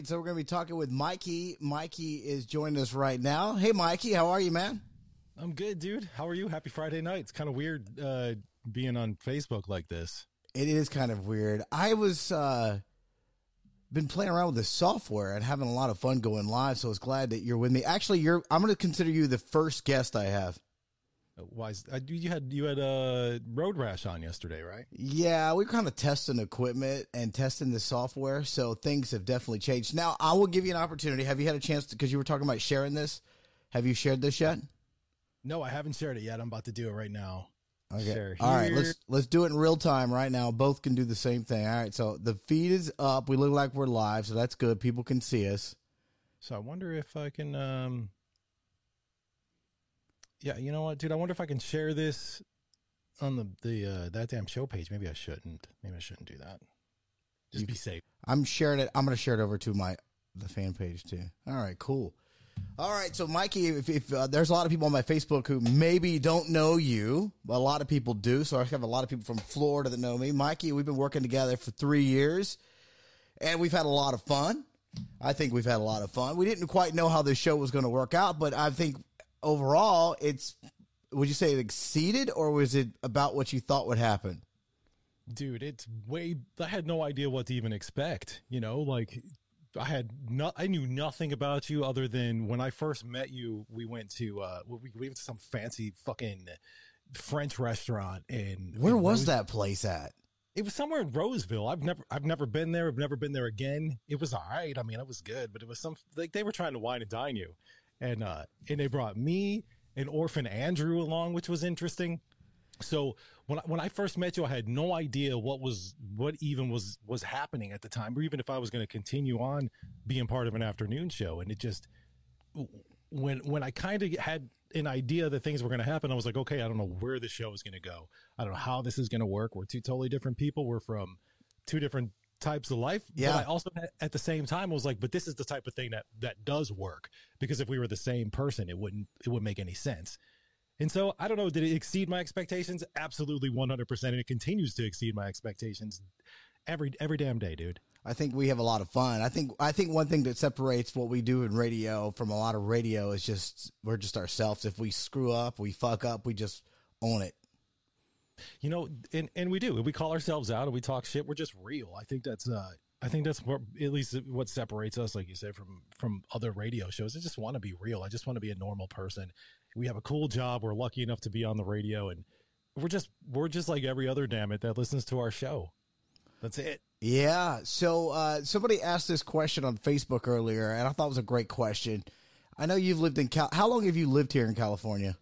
Right, so we're going to be talking with Mikey. Mikey is joining us right now. Hey, Mikey, how are you, man? I'm good, dude. How are you? Happy Friday night. It's kind of weird uh, being on Facebook like this. It is kind of weird. I was uh, been playing around with the software and having a lot of fun going live. So I was glad that you're with me. Actually, you're. I'm going to consider you the first guest I have. Why? is- uh, You had you had uh, Road Rash on yesterday, right? Yeah, we're kind of testing equipment and testing the software, so things have definitely changed. Now, I will give you an opportunity. Have you had a chance to? Because you were talking about sharing this. Have you shared this yet? No, I haven't shared it yet. I'm about to do it right now. Okay. Share All right, let's let's do it in real time right now. Both can do the same thing. All right. So the feed is up. We look like we're live, so that's good. People can see us. So I wonder if I can. Um, yeah, you know what, dude? I wonder if I can share this on the the uh, that damn show page. Maybe I shouldn't. Maybe I shouldn't do that. Just be safe. I'm sharing it. I'm going to share it over to my the fan page too. All right, cool. All right, so Mikey, if, if uh, there's a lot of people on my Facebook who maybe don't know you, but a lot of people do. So I have a lot of people from Florida that know me. Mikey, we've been working together for three years, and we've had a lot of fun. I think we've had a lot of fun. We didn't quite know how this show was going to work out, but I think overall, it's. Would you say it exceeded, or was it about what you thought would happen? dude it's way i had no idea what to even expect you know like i had no i knew nothing about you other than when i first met you we went to uh we, we went to some fancy fucking french restaurant in Where in was Rose- that place at? it was somewhere in roseville i've never i've never been there i've never been there again it was all right i mean it was good but it was some like they were trying to wine and dine you and uh and they brought me and orphan andrew along which was interesting so when I, when I first met you, I had no idea what was what even was was happening at the time, or even if I was going to continue on being part of an afternoon show. And it just when when I kind of had an idea that things were going to happen, I was like, okay, I don't know where the show is going to go. I don't know how this is going to work. We're two totally different people. We're from two different types of life. Yeah. But I also at the same time was like, but this is the type of thing that that does work because if we were the same person, it wouldn't it wouldn't make any sense. And so I don't know, did it exceed my expectations? Absolutely 100%. And it continues to exceed my expectations every every damn day, dude. I think we have a lot of fun. I think I think one thing that separates what we do in radio from a lot of radio is just we're just ourselves. If we screw up, we fuck up, we just own it. You know, and and we do. We call ourselves out and we talk shit. We're just real. I think that's uh I think that's what at least what separates us like you said from from other radio shows. I just want to be real. I just want to be a normal person. We have a cool job. We're lucky enough to be on the radio and we're just we're just like every other damn it that listens to our show. That's it. Yeah. So uh, somebody asked this question on Facebook earlier, and I thought it was a great question. I know you've lived in Cal. How long have you lived here in California?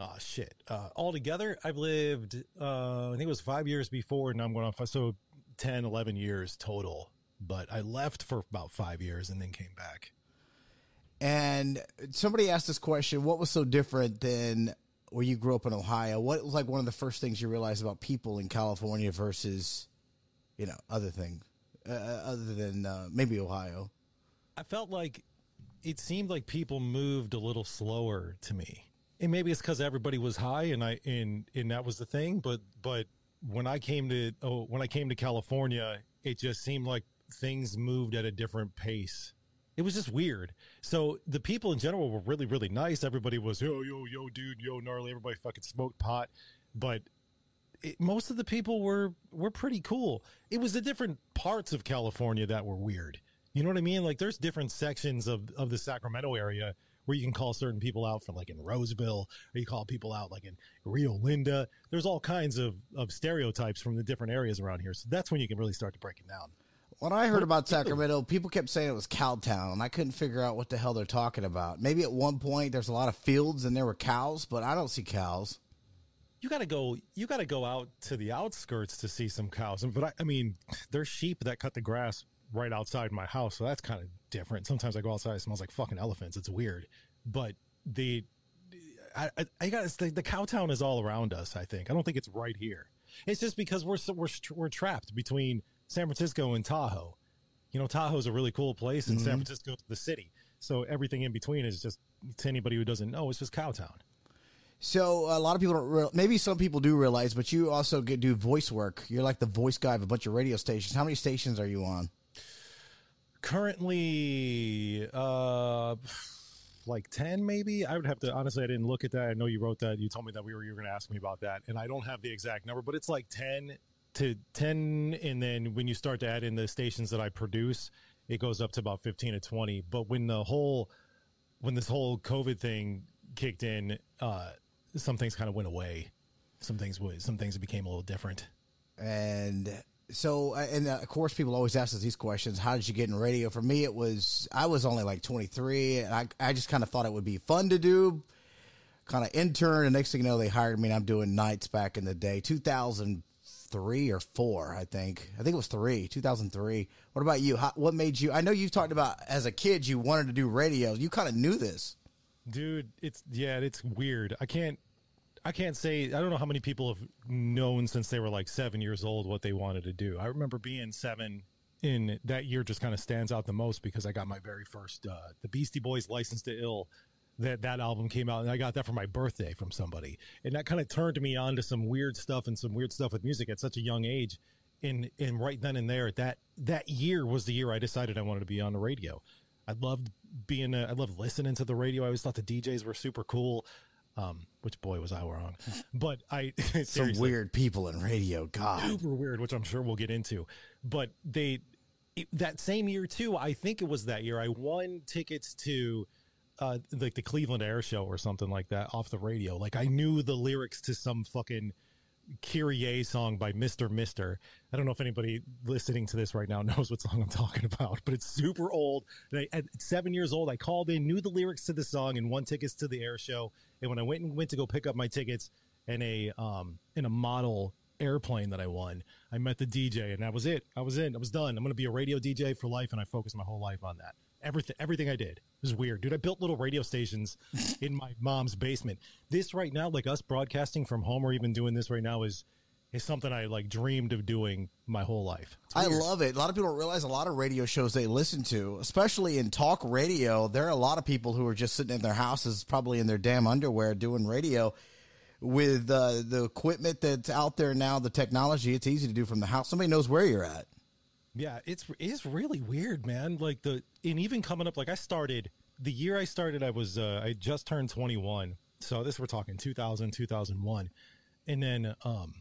Oh shit! Uh, altogether, I've lived. Uh, I think it was five years before, and I'm going on five, so 10, 11 years total. But I left for about five years and then came back. And somebody asked this question: What was so different than where you grew up in Ohio? What was like one of the first things you realized about people in California versus, you know, other things, uh, other than uh, maybe Ohio? I felt like it seemed like people moved a little slower to me. And maybe it's because everybody was high and I and and that was the thing. But but when I came to oh when I came to California, it just seemed like things moved at a different pace. It was just weird. So the people in general were really, really nice. Everybody was yo, yo, yo, dude, yo, gnarly. Everybody fucking smoked pot, but it, most of the people were were pretty cool. It was the different parts of California that were weird. You know what I mean? Like there's different sections of of the Sacramento area where you can call certain people out from like in Roseville, or you call people out like in Rio Linda. There's all kinds of of stereotypes from the different areas around here. So that's when you can really start to break it down. When I heard about Sacramento, people kept saying it was Cowtown, and I couldn't figure out what the hell they're talking about. Maybe at one point there's a lot of fields and there were cows, but I don't see cows. You got to go. You got to go out to the outskirts to see some cows. But I, I mean, there's sheep that cut the grass right outside my house, so that's kind of different. Sometimes I go outside, it smells like fucking elephants. It's weird, but the I, I, I got the, the cow town is all around us. I think I don't think it's right here. It's just because we're we're we're trapped between San Francisco and Tahoe. You know, Tahoe's a really cool place, and San mm-hmm. Francisco's the city. So everything in between is just to anybody who doesn't know, it's just Cowtown. So a lot of people don't. Real, maybe some people do realize, but you also get do voice work. You're like the voice guy of a bunch of radio stations. How many stations are you on? Currently uh like 10 maybe? I would have to honestly i didn't look at that. I know you wrote that. You told me that we were you were going to ask me about that and i don't have the exact number but it's like 10 to 10 and then when you start to add in the stations that i produce it goes up to about 15 to 20 but when the whole when this whole covid thing kicked in uh some things kind of went away. Some things some things became a little different. And so, uh, and uh, of course, people always ask us these questions. How did you get in radio? For me, it was I was only like 23, and I I just kind of thought it would be fun to do, kind of intern. And next thing you know, they hired me, and I'm doing nights back in the day, 2003 or four, I think. I think it was three, 2003. What about you? How, what made you? I know you've talked about as a kid you wanted to do radio. You kind of knew this. dude it's yeah it's weird i can't i can't say i don't know how many people have known since they were like seven years old what they wanted to do. I remember being seven in that year just kind of stands out the most because i got my very first uh the beastie boys license to ill. That that album came out and i got that for my birthday from somebody. And that kind of turned me on to some weird stuff and some weird stuff with music at such a young age. And and right then and there that that year was the year i decided i wanted to be on the radio. I loved being, a, I loved listening to the radio. I always thought the DJs were super cool. Um, which boy was I wrong? But I Some weird people in radio. God, super weird, which I'm sure we'll get into. But they it, that same year too. I think it was that year. I won tickets to uh, like the Cleveland Air Show or something like that off the radio. Like I knew the lyrics to some fucking Kyrie song by Mr. Mister. I don't know if anybody listening to this right now knows what song I'm talking about, but it's super old. I, at seven years old, I called in, knew the lyrics to the song, and won tickets to the air show. And when I went and went to go pick up my tickets in a um in a model airplane that I won, I met the DJ, and that was it. I was in. I was done. I'm going to be a radio DJ for life, and I focused my whole life on that. Everything, everything I did it was weird, dude. I built little radio stations in my mom's basement. This right now, like us broadcasting from home, or even doing this right now, is is something I like dreamed of doing my whole life. I love it. A lot of people don't realize a lot of radio shows they listen to, especially in talk radio. There are a lot of people who are just sitting in their houses, probably in their damn underwear, doing radio with uh, the equipment that's out there now, the technology. It's easy to do from the house. Somebody knows where you're at. Yeah, it's it's really weird, man. Like the and even coming up, like I started the year I started, I was uh, I just turned 21. So this we're talking 2000, 2001, and then um,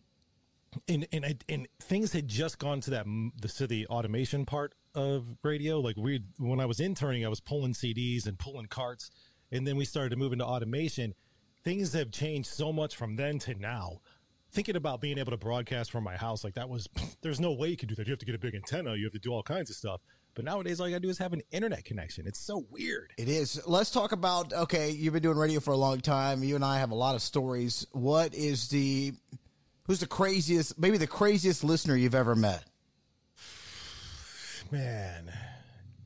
and and I, and things had just gone to that the to the automation part of radio. Like we when I was interning, I was pulling CDs and pulling carts, and then we started to move into automation. Things have changed so much from then to now thinking about being able to broadcast from my house like that was there's no way you could do that you have to get a big antenna you have to do all kinds of stuff but nowadays all you gotta do is have an internet connection it's so weird It is. Let's talk about. Okay, you've been doing radio for a long time. You and I have a lot of stories. What is the who's the craziest? Maybe the craziest listener you've ever met. man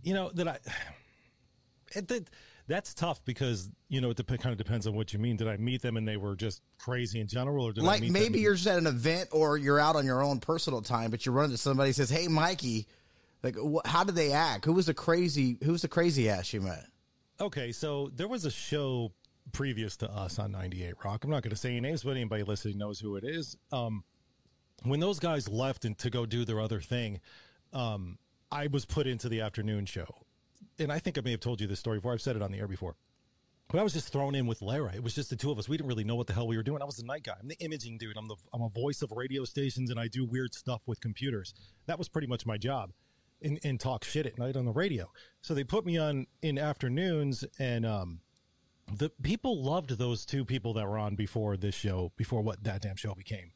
you know that i it, that, that's tough because you know it dep- kind of depends on what you mean did i meet them and they were just crazy in general or did I like maybe you're just at an event or you're out on your own personal time, but you run into somebody who says, "Hey, Mikey." Like, wh- how did they act? Who was the crazy? Who was the crazy ass you met? Okay, so there was a show previous to us on 98 Rock. I'm not going to say any names, but anybody listening knows who it is. Um, when those guys left and to go do their other thing, um, I was put into the afternoon show. And I think I may have told you this story before. I've said it on the air before. But I was just thrown in with Lara. It was just the two of us. We didn't really know what the hell we were doing. I was the night guy. I'm the imaging dude. I'm the I'm a voice of radio stations and I do weird stuff with computers. That was pretty much my job. And, and talk shit at night on the radio. So they put me on in afternoons and um the people loved those two people that were on before this show, before what that damn show became.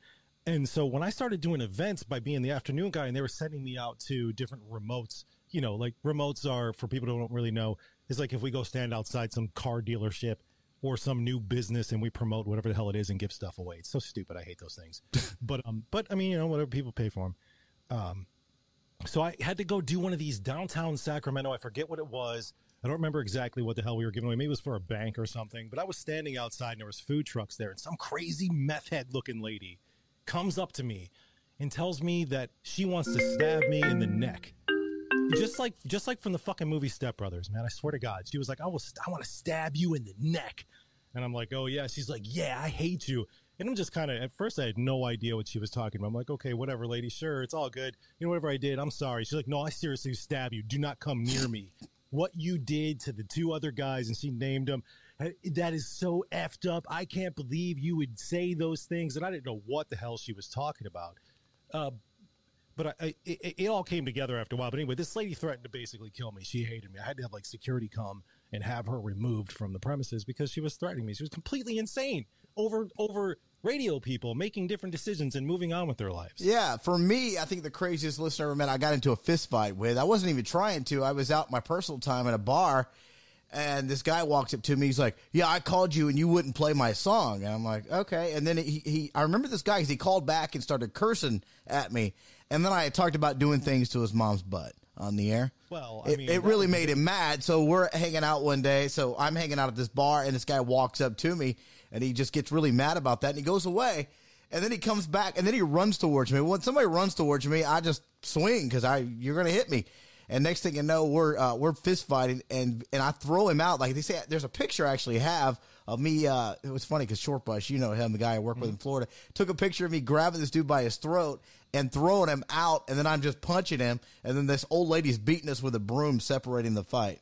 And so when I started doing events by being the afternoon guy and they were sending me out to different remotes, you know, like remotes are for people who don't really know, is like if we go stand outside some car dealership or some new business and we promote whatever the hell it is and give stuff away. It's so stupid. I hate those things. but um but I mean, you know, whatever people pay for them. Um so I had to go do one of these downtown Sacramento. I forget what it was. I don't remember exactly what the hell we were giving away. Maybe it was for a bank or something. But I was standing outside and there was food trucks there, and some crazy meth head looking lady comes up to me and tells me that she wants to stab me in the neck. Just like just like from the fucking movie Step Brothers, man. I swear to God. She was like, I will I want to stab you in the neck. And I'm like, oh yeah. She's like, yeah, I hate you. And I'm just kind of, at first, I had no idea what she was talking about. I'm like, okay, whatever, lady, sure, it's all good. You know, whatever I did, I'm sorry. She's like, no, I seriously stab you. Do not come near me. What you did to the two other guys, and she named them, that is so effed up. I can't believe you would say those things. And I didn't know what the hell she was talking about. Uh, but I, I, it, it, all came together after a while. But anyway, this lady threatened to basically kill me. She hated me. I had to have like security come and have her removed from the premises because she was threatening me. She was completely insane over over radio people making different decisions and moving on with their lives. Yeah, for me, I think the craziest listener I ever met, I got into a fist fight with. I wasn't even trying to. I was out my personal time at a bar and this guy walks up to me. He's like, "Yeah, I called you and you wouldn't play my song." And I'm like, "Okay." And then he, he I remember this guy because he called back and started cursing at me. And then I talked about doing things to his mom's butt on the air. Well, I mean, it, it really made him mad. So we're hanging out one day. So I'm hanging out at this bar, and this guy walks up to me, and he just gets really mad about that, and he goes away. And then he comes back, and then he runs towards me. When somebody runs towards me, I just swing because I you're gonna hit me. And next thing you know, we're uh, we're fist fighting, and and I throw him out. Like they say, there's a picture I actually have of me. Uh, it was funny because Short Bush, you know him, the guy I work with in Florida, took a picture of me grabbing this dude by his throat and throwing him out, and then I'm just punching him, and then this old lady's beating us with a broom, separating the fight.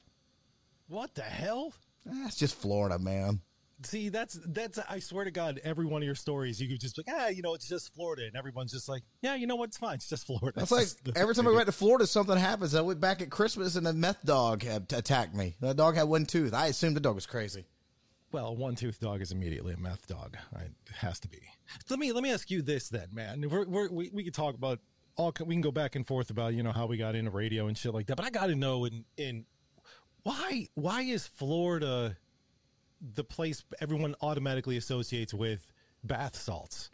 What the hell? That's just Florida, man. See, that's that's. I swear to God, every one of your stories, you could just like, ah, you know, it's just Florida, and everyone's just like, yeah, you know what, it's fine, it's just Florida. It's like every time I went to Florida, something happens. I went back at Christmas, and a meth dog had attacked me. The dog had one tooth. I assumed the dog was crazy. Well, a one tooth dog is immediately a meth dog. It has to be. Let me let me ask you this then, man. We're, we're, we we could talk about all. We can go back and forth about you know how we got into radio and shit like that. But I got to know in in why why is Florida the place everyone automatically associates with bath salts.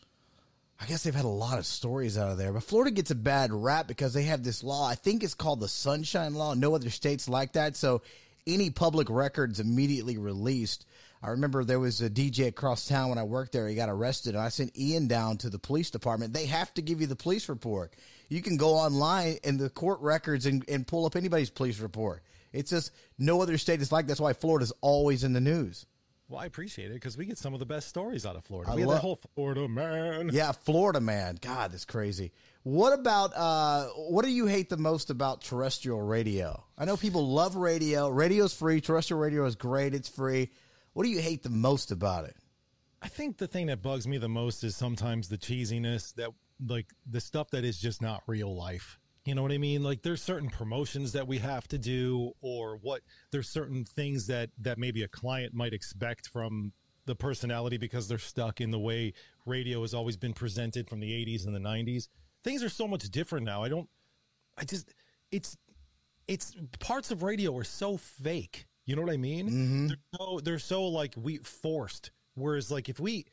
I guess they've had a lot of stories out of there, but Florida gets a bad rap because they have this law. I think it's called the Sunshine Law. No other states like that. So any public records immediately released. I remember there was a DJ across town when I worked there. He got arrested, and I sent Ian down to the police department. They have to give you the police report. You can go online in the court records and, and pull up anybody's police report. It's just no other state is like that's why Florida's always in the news. Well, I appreciate it because we get some of the best stories out of Florida. I we love, the whole Florida man. Yeah, Florida man. God, that's crazy. What about uh, what do you hate the most about terrestrial radio? I know people love radio. Radio's free. Terrestrial radio is great. It's free. What do you hate the most about it? I think the thing that bugs me the most is sometimes the cheesiness that like the stuff that is just not real life. You know what I mean? Like there's certain promotions that we have to do or what there's certain things that that maybe a client might expect from the personality because they're stuck in the way radio has always been presented from the 80s and the 90s. Things are so much different now. I don't I just it's it's parts of radio are so fake. You know what I mean? Mm-hmm. They're so they're so like we forced. Whereas like if we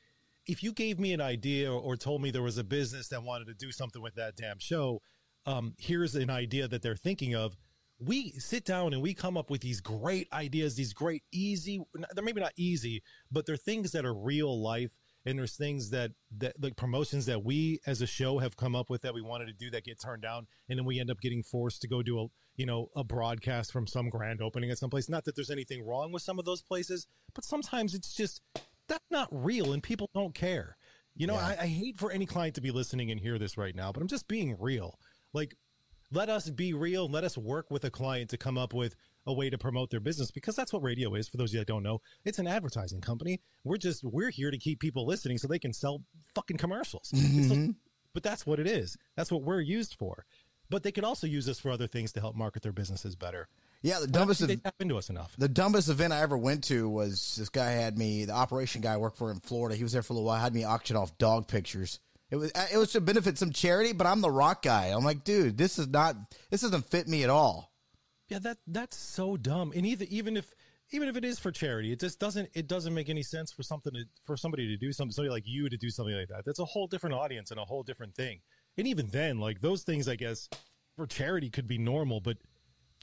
if you gave me an idea or told me there was a business that wanted to do something with that damn show, um, here's an idea that they're thinking of. We sit down and we come up with these great ideas, these great easy, they're maybe not easy, but they're things that are real life. And there's things that, that like promotions that we as a show have come up with that we wanted to do that get turned down. And then we end up getting forced to go do a, you know, a broadcast from some grand opening at some place. Not that there's anything wrong with some of those places, but sometimes it's just, that's not real and people don't care. You know, yeah. I, I, hate for any client to be listening and hear this right now, but I'm just being real. Like, let us be real. Let us work with a client to come up with a way to promote their business because that's what radio is. For those of you that don't know, it's an advertising company. We're just we're here to keep people listening so they can sell fucking commercials. Mm-hmm. but that's what it is. That's what we're used for. But they could also use us for other things to help market their businesses better. Yeah, the dumbest they tap into us enough. The dumbest event I ever went to was this guy had me. The operation guy I worked for in Florida. He was there for a little while. Had me auction off dog pictures it was it was to benefit some charity, but I'm the rock guy. I'm like, dude, this is not this doesn't fit me at all. Yeah, that that's so dumb. And either even if even if it is for charity, it just doesn't it doesn't make any sense for something to for somebody to do something somebody like you to do something like that. That's a whole different audience and a whole different thing. And even then, like those things, I guess for charity could be normal, but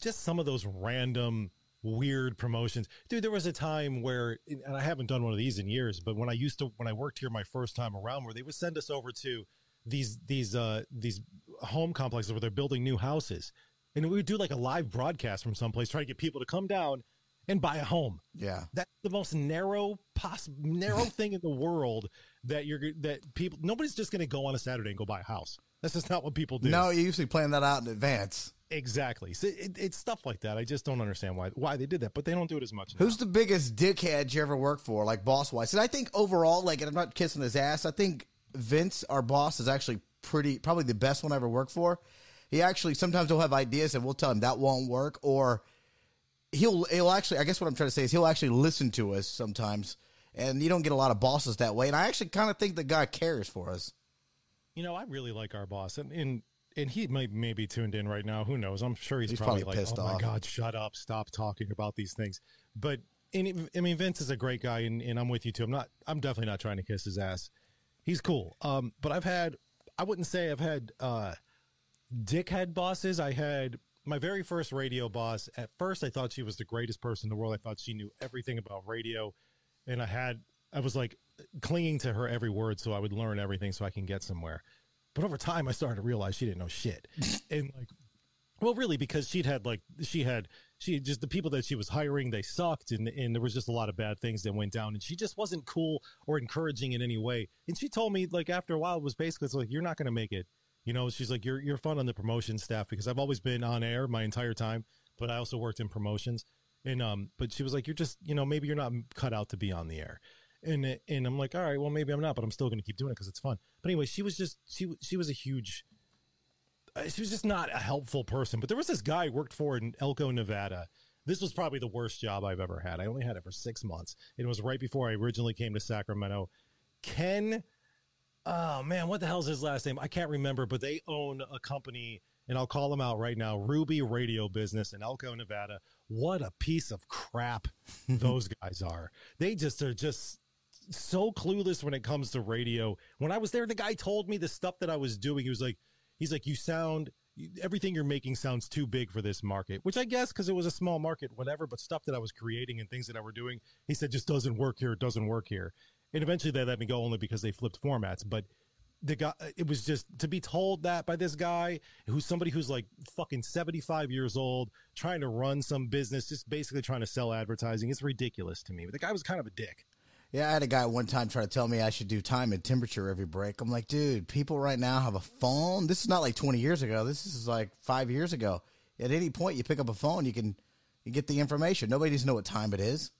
just some of those random weird promotions. Dude, there was a time where, and I haven't done one of these in years, but when I used to, when I worked here my first time around, where they would send us over to these, these, uh, these home complexes where they're building new houses. And we would do like a live broadcast from someplace, try to get people to come down and buy a home. Yeah. That's the most narrow poss- narrow thing in the world that you're that people nobody's just going to go on a Saturday and go buy a house. That's just not what people do. No, you usually plan that out in advance. Exactly. So it, it's stuff like that. I just don't understand why why they did that, but they don't do it as much. Who's the biggest dickhead you ever worked for, like boss wise? And I think overall, like, and I'm not kissing his ass. I think Vince, our boss, is actually pretty, probably the best one I ever worked for. He actually sometimes he'll have ideas and we'll tell him that won't work, or he'll he'll actually. I guess what I'm trying to say is he'll actually listen to us sometimes, and you don't get a lot of bosses that way. And I actually kind of think the guy cares for us. You know, I really like our boss, and and, and he might maybe tuned in right now. Who knows? I'm sure he's, He's probably, probably like, "Oh my god, shut up! Stop talking about these things." But and it- I mean, Vince is a great guy, and, and I'm with you too. I'm not. I'm definitely not trying to kiss his ass. He's cool. Um, but I've had. I wouldn't say I've had uh, dickhead bosses. I had my very first radio boss. At first, I thought she was the greatest person in the world. I thought she knew everything about radio, and I had. I was like clinging to her every word so I would learn everything so I can get somewhere. But over time, I started to realize she didn't know shit. and like, well, really, because she'd had like, she had, she just, the people that she was hiring, they sucked. And, and there was just a lot of bad things that went down. And she just wasn't cool or encouraging in any way. And she told me, like, after a while, it was basically, it's like, you're not going to make it. You know, she's like, you're, you're fun on the promotion staff because I've always been on air my entire time, but I also worked in promotions. And, um, but she was like, you're just, you know, maybe you're not cut out to be on the air and it- and I'm like, all right, well, maybe I'm not, but I'm still going to keep doing it because it's fun. But anyway, she was just she she was a huge. uh, She was just not a helpful person. But there was this guy I worked for in Elko, Nevada. This was probably the worst job I've ever had. I only had it for six months. It was right before I originally came to Sacramento. Ken, oh man, what the hell's his last name? I can't remember, but they own a company, and I'll call them out right now Ruby Radio Business in Elko, Nevada. What a piece of crap those guys are. They just are just so clueless when it comes to radio. When I was there, the guy told me the stuff that I was doing. He was like, he's like, you sound everything you're making sounds too big for this market, which I guess because it was a small market, whatever. But stuff that I was creating and things that I were doing, he said just doesn't work here. It doesn't work here. And eventually they let me go only because they flipped formats. But the guy, it was just to be told that by this guy who's somebody who's like fucking 75 years old, trying to run some business, just basically trying to sell advertising. It's ridiculous to me. But the guy was kind of a dick. Yeah, I had a guy one time try to tell me I should do time and temperature every break. I'm like, dude, people right now have a phone. This is not like 20 years ago. This is like five years ago. At any point, you pick up a phone, you can you get the information. Nobody needs to know what time it is.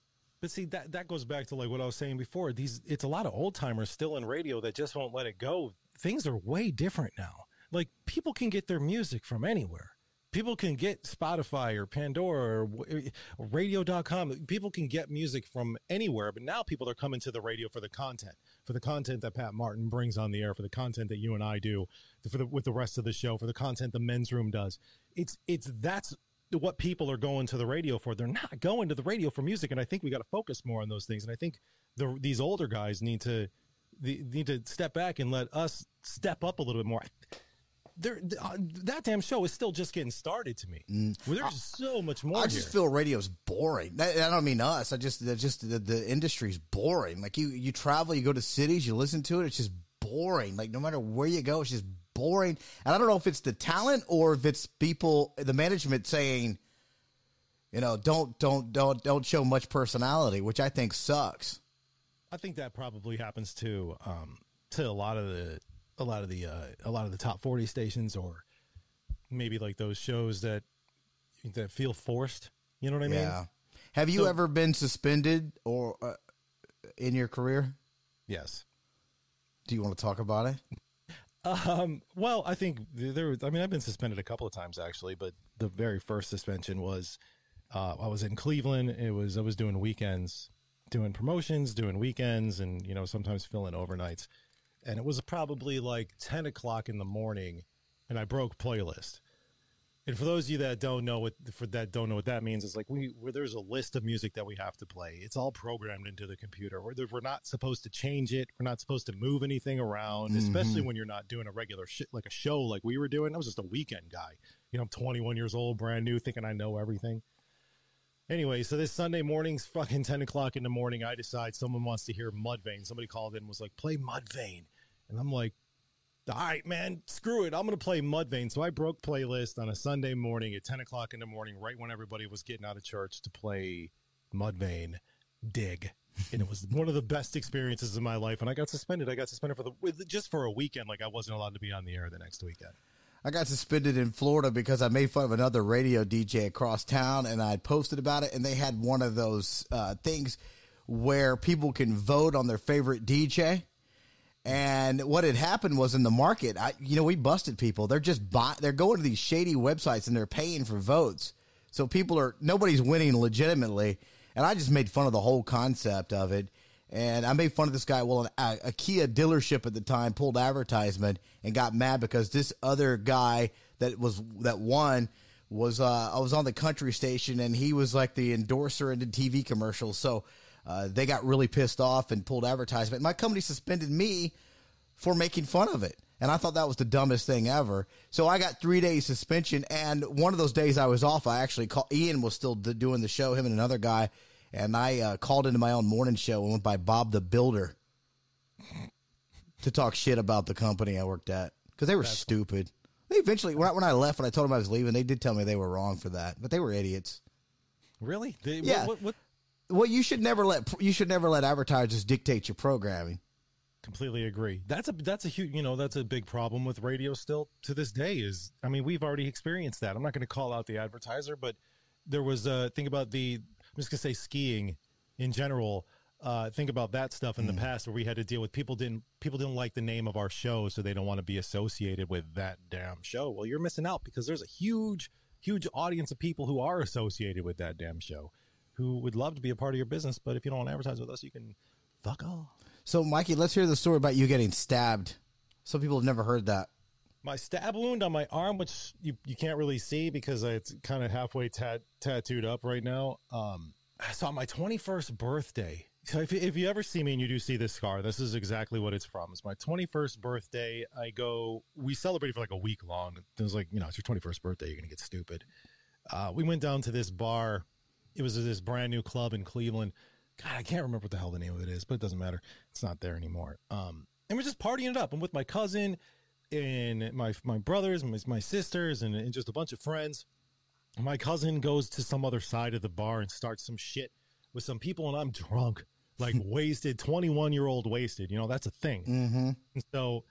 But see that that goes back to like what I was saying before. These it's a lot of old timers still in radio that just won't let it go. Things are way different now. Like people can get their music from anywhere. People can get Spotify or Pandora or or eh, radio.com. People can get music from anywhere, but now people are coming to the radio for the content, for the content that Pat Martin brings on the air, for the content that you and I do, for the with the rest of the show, for the content the men's room does. It's it's that's what people are going to the radio for. They're not going to the radio for music, and I think we got to focus more on those things. And I think the these older guys need to need to step back and let us step up a little bit more. There, uh, that damn show is still just getting started to me. Well, there's so much more Mm. I here. just feel radio's boring. I, I don't mean us. I just just the, the industry's boring. Like you you travel, you go to cities, you listen to it. It's just boring. Like no matter where you go, it's just boring. And I don't know if it's the talent or if it's people, the management saying, you know, don't don't don't don't show much personality, which I think sucks. I think that probably happens to um, to a lot of the a lot of the uh, a lot of the top forty stations, or maybe like those shows that that feel forced. You know what I mean? Yeah. Have you So- ever been suspended or uh, in your career? Yes. Do you want to talk about it? Um, well, I think there. I mean, I've been suspended a couple of times actually, but the very first suspension was uh, I was in Cleveland. It was I was doing weekends, doing promotions, doing weekends, and you know sometimes filling overnights. And it was probably like ten o'clock in the morning, and I broke playlist. And for those of you that don't know what for that don't know what that means, it's like we where there's a list of music that we have to play. It's all programmed into the computer. We're, we're not supposed to change it. We're not supposed to move anything around, mm-hmm. especially when you're not doing a regular shit like a show like we were doing. I was just a weekend guy. You know, I'm 21 years old, brand new, thinking I know everything. Anyway, so this Sunday morning's fucking 10 o'clock in the morning. I decide someone wants to hear Mudvayne. Somebody called in and was like, play Mudvayne. And I'm like, all right, man, screw it. I'm going to play Mudvayne. So I broke playlist on a Sunday morning at 10 o'clock in the morning, right when everybody was getting out of church to play Mudvayne, dig. And it was one of the best experiences of my life. And I got suspended. I got suspended for the just for a weekend. Like I wasn't allowed to be on the air the next weekend. I got suspended in Florida because I made fun of another radio DJ across town, and I posted about it. And they had one of those uh, things where people can vote on their favorite DJ. And what had happened was in the market, I, you know, we busted people. They're just buy, they're going to these shady websites and they're paying for votes. So people are nobody's winning legitimately. And I just made fun of the whole concept of it. And I made fun of this guy. Well, a, a Kia dealership at the time pulled advertisement and got mad because this other guy that was that won was uh, I was on the country station and he was like the endorser into TV commercials. So uh, they got really pissed off and pulled advertisement. My company suspended me for making fun of it. And I thought that was the dumbest thing ever. So I got three days suspension. And one of those days I was off, I actually called, Ian was still d- doing the show, him and another guy. And I uh, called into my own morning show and went by Bob the Builder to talk shit about the company I worked at because they were stupid. They eventually, when I, when I left, when I told them I was leaving, they did tell me they were wrong for that, but they were idiots. Really? They, Yeah. What, what, Well, you should never let you should never let advertisers dictate your programming. completely agree. That's a that's a huge you know that's a big problem with radio still to this day. Is I mean we've already experienced that. I'm not going to call out the advertiser, but there was a think about the I'm just going to say skiing in general. Uh, think about that stuff in the past where we had to deal with people didn't people didn't like the name of our show, so they don't want to be associated with that damn show. Well, you're missing out because there's a huge huge audience of people who are associated with that damn show, who would love to be a part of your business. But if you don't want to advertise with us, you can fuck off. So, Mikey, let's hear the story about you getting stabbed. Some people have never heard that. my stab wound on my arm, which you, you can't really see because it's kind of halfway tat, tattooed up right now. Um, so on my 21st birthday, so if, you- if you ever see me and you do see this scar, this is exactly what it's from. It's my 21st birthday. I go, we celebrated for like a week long. It was like, you know, it's your 21st birthday. You're going to get stupid. Uh, we went down to this bar. It was this brand new club in Cleveland. God, I can't remember what the hell the name of it is, but it doesn't matter. It's not there anymore. Um, and we're just partying it up. I'm with my cousin and my my brothers and my, my sisters and, and just a bunch of friends. My cousin goes to some other side of the bar and starts some shit with some people, and I'm drunk, like wasted, 21 year old wasted. You know, that's a thing. Mm-hmm. And so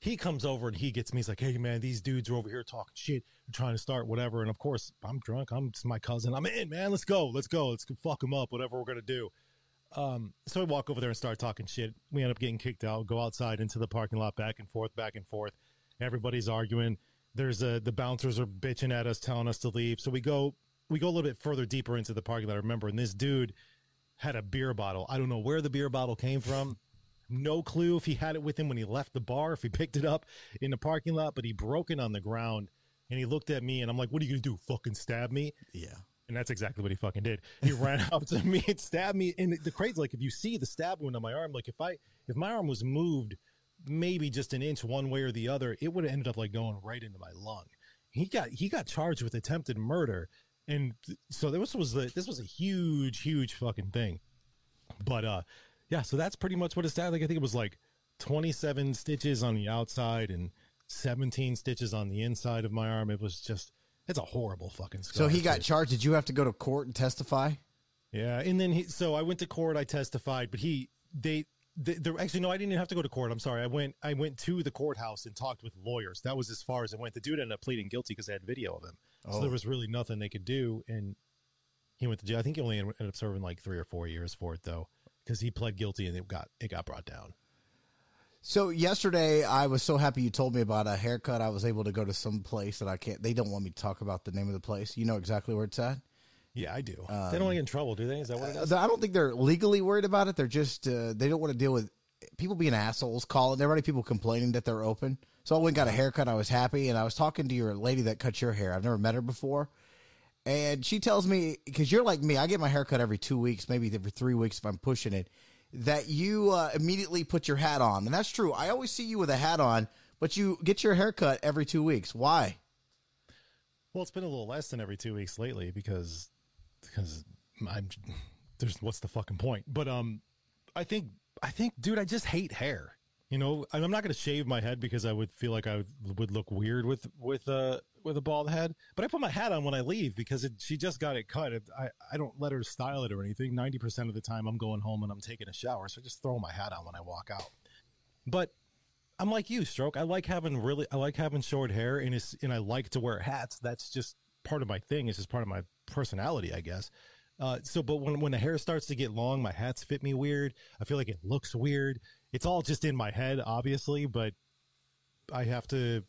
he comes over and he gets me. He's like, "Hey man, these dudes are over here talking shit, trying to start whatever." And of course, I'm drunk. I'm just my cousin. I'm in, man. Let's go. Let's go. Let's fuck them up. Whatever we're gonna do. Um, so I walk over there and start talking shit. We end up getting kicked out. Go outside into the parking lot, back and forth, back and forth. Everybody's arguing. There's a the bouncers are bitching at us, telling us to leave. So we go we go a little bit further deeper into the parking lot. I remember, and this dude had a beer bottle. I don't know where the beer bottle came from. No clue if he had it with him when he left the bar, if he picked it up in the parking lot, but he broke it on the ground and he looked at me and I'm like, what are you going to do? Fucking stab me? Yeah. And that's exactly what he fucking did. He ran up to me and stabbed me. And the crazy, like, if you see the stab wound on my arm, like if I, if my arm was moved maybe just an inch one way or the other, it would have ended up like going right into my lung. He got, he got charged with attempted murder. And th- so this was the, this was a huge, huge fucking thing. But, uh, yeah, so that's pretty much what it stabbed. Like, I think it was like 27 stitches on the outside and 17 stitches on the inside of my arm. It was just, it's a horrible fucking scar. So he got charged. Did you have to go to court and testify? Yeah, and then he. So I went to court. I testified, but he they. They, actually, no, I didn't even have to go to court. I'm sorry. I went. I went to the courthouse and talked with lawyers. That was as far as it went. The dude ended up pleading guilty because they had video of him. So Oh. there was really nothing they could do, and he went to jail. I think he only ended up serving like three or four years for it, though, because he pled guilty and it got it got brought down. So yesterday, I was so happy you told me about a haircut. I was able to go to some place that I can't. They don't want me to talk about the name of the place. You know exactly where it's at. Yeah, I do. they don't want to get in trouble, do they? Is that what it is? I don't think they're legally worried about it. They're just uh, they don't want to deal with people being assholes, calling. There are already people complaining that they're open. So I went and got a haircut. I was happy, and I was talking to your lady that cut your hair. I've never met her before, and she tells me because you're like me, I get my haircut every two weeks, maybe every three weeks if I'm pushing it. That you uh, immediately put your hat on, and that's true. I always see you with a hat on, but you get your haircut every two weeks. Why? Well, it's been a little less than every two weeks lately because because I'm there's what's the fucking point? But um, I think I think, dude, I just hate hair. You know, I'm not going to shave my head because I would feel like I would, would look weird with with uh with a bald head, but I put my hat on when I leave because it, she just got it cut. I I don't let her style it or anything. Ninety percent of the time, I'm going home and I'm taking a shower, so I just throw my hat on when I walk out. But I'm like you, Stroke. I like having really, I like having short hair, and it's and I like to wear hats. That's just part of my thing. It's just part of my personality, I guess. Uh, so, but when when the hair starts to get long, my hats fit me weird. I feel like it looks weird. It's all just in my head, obviously, but I have to.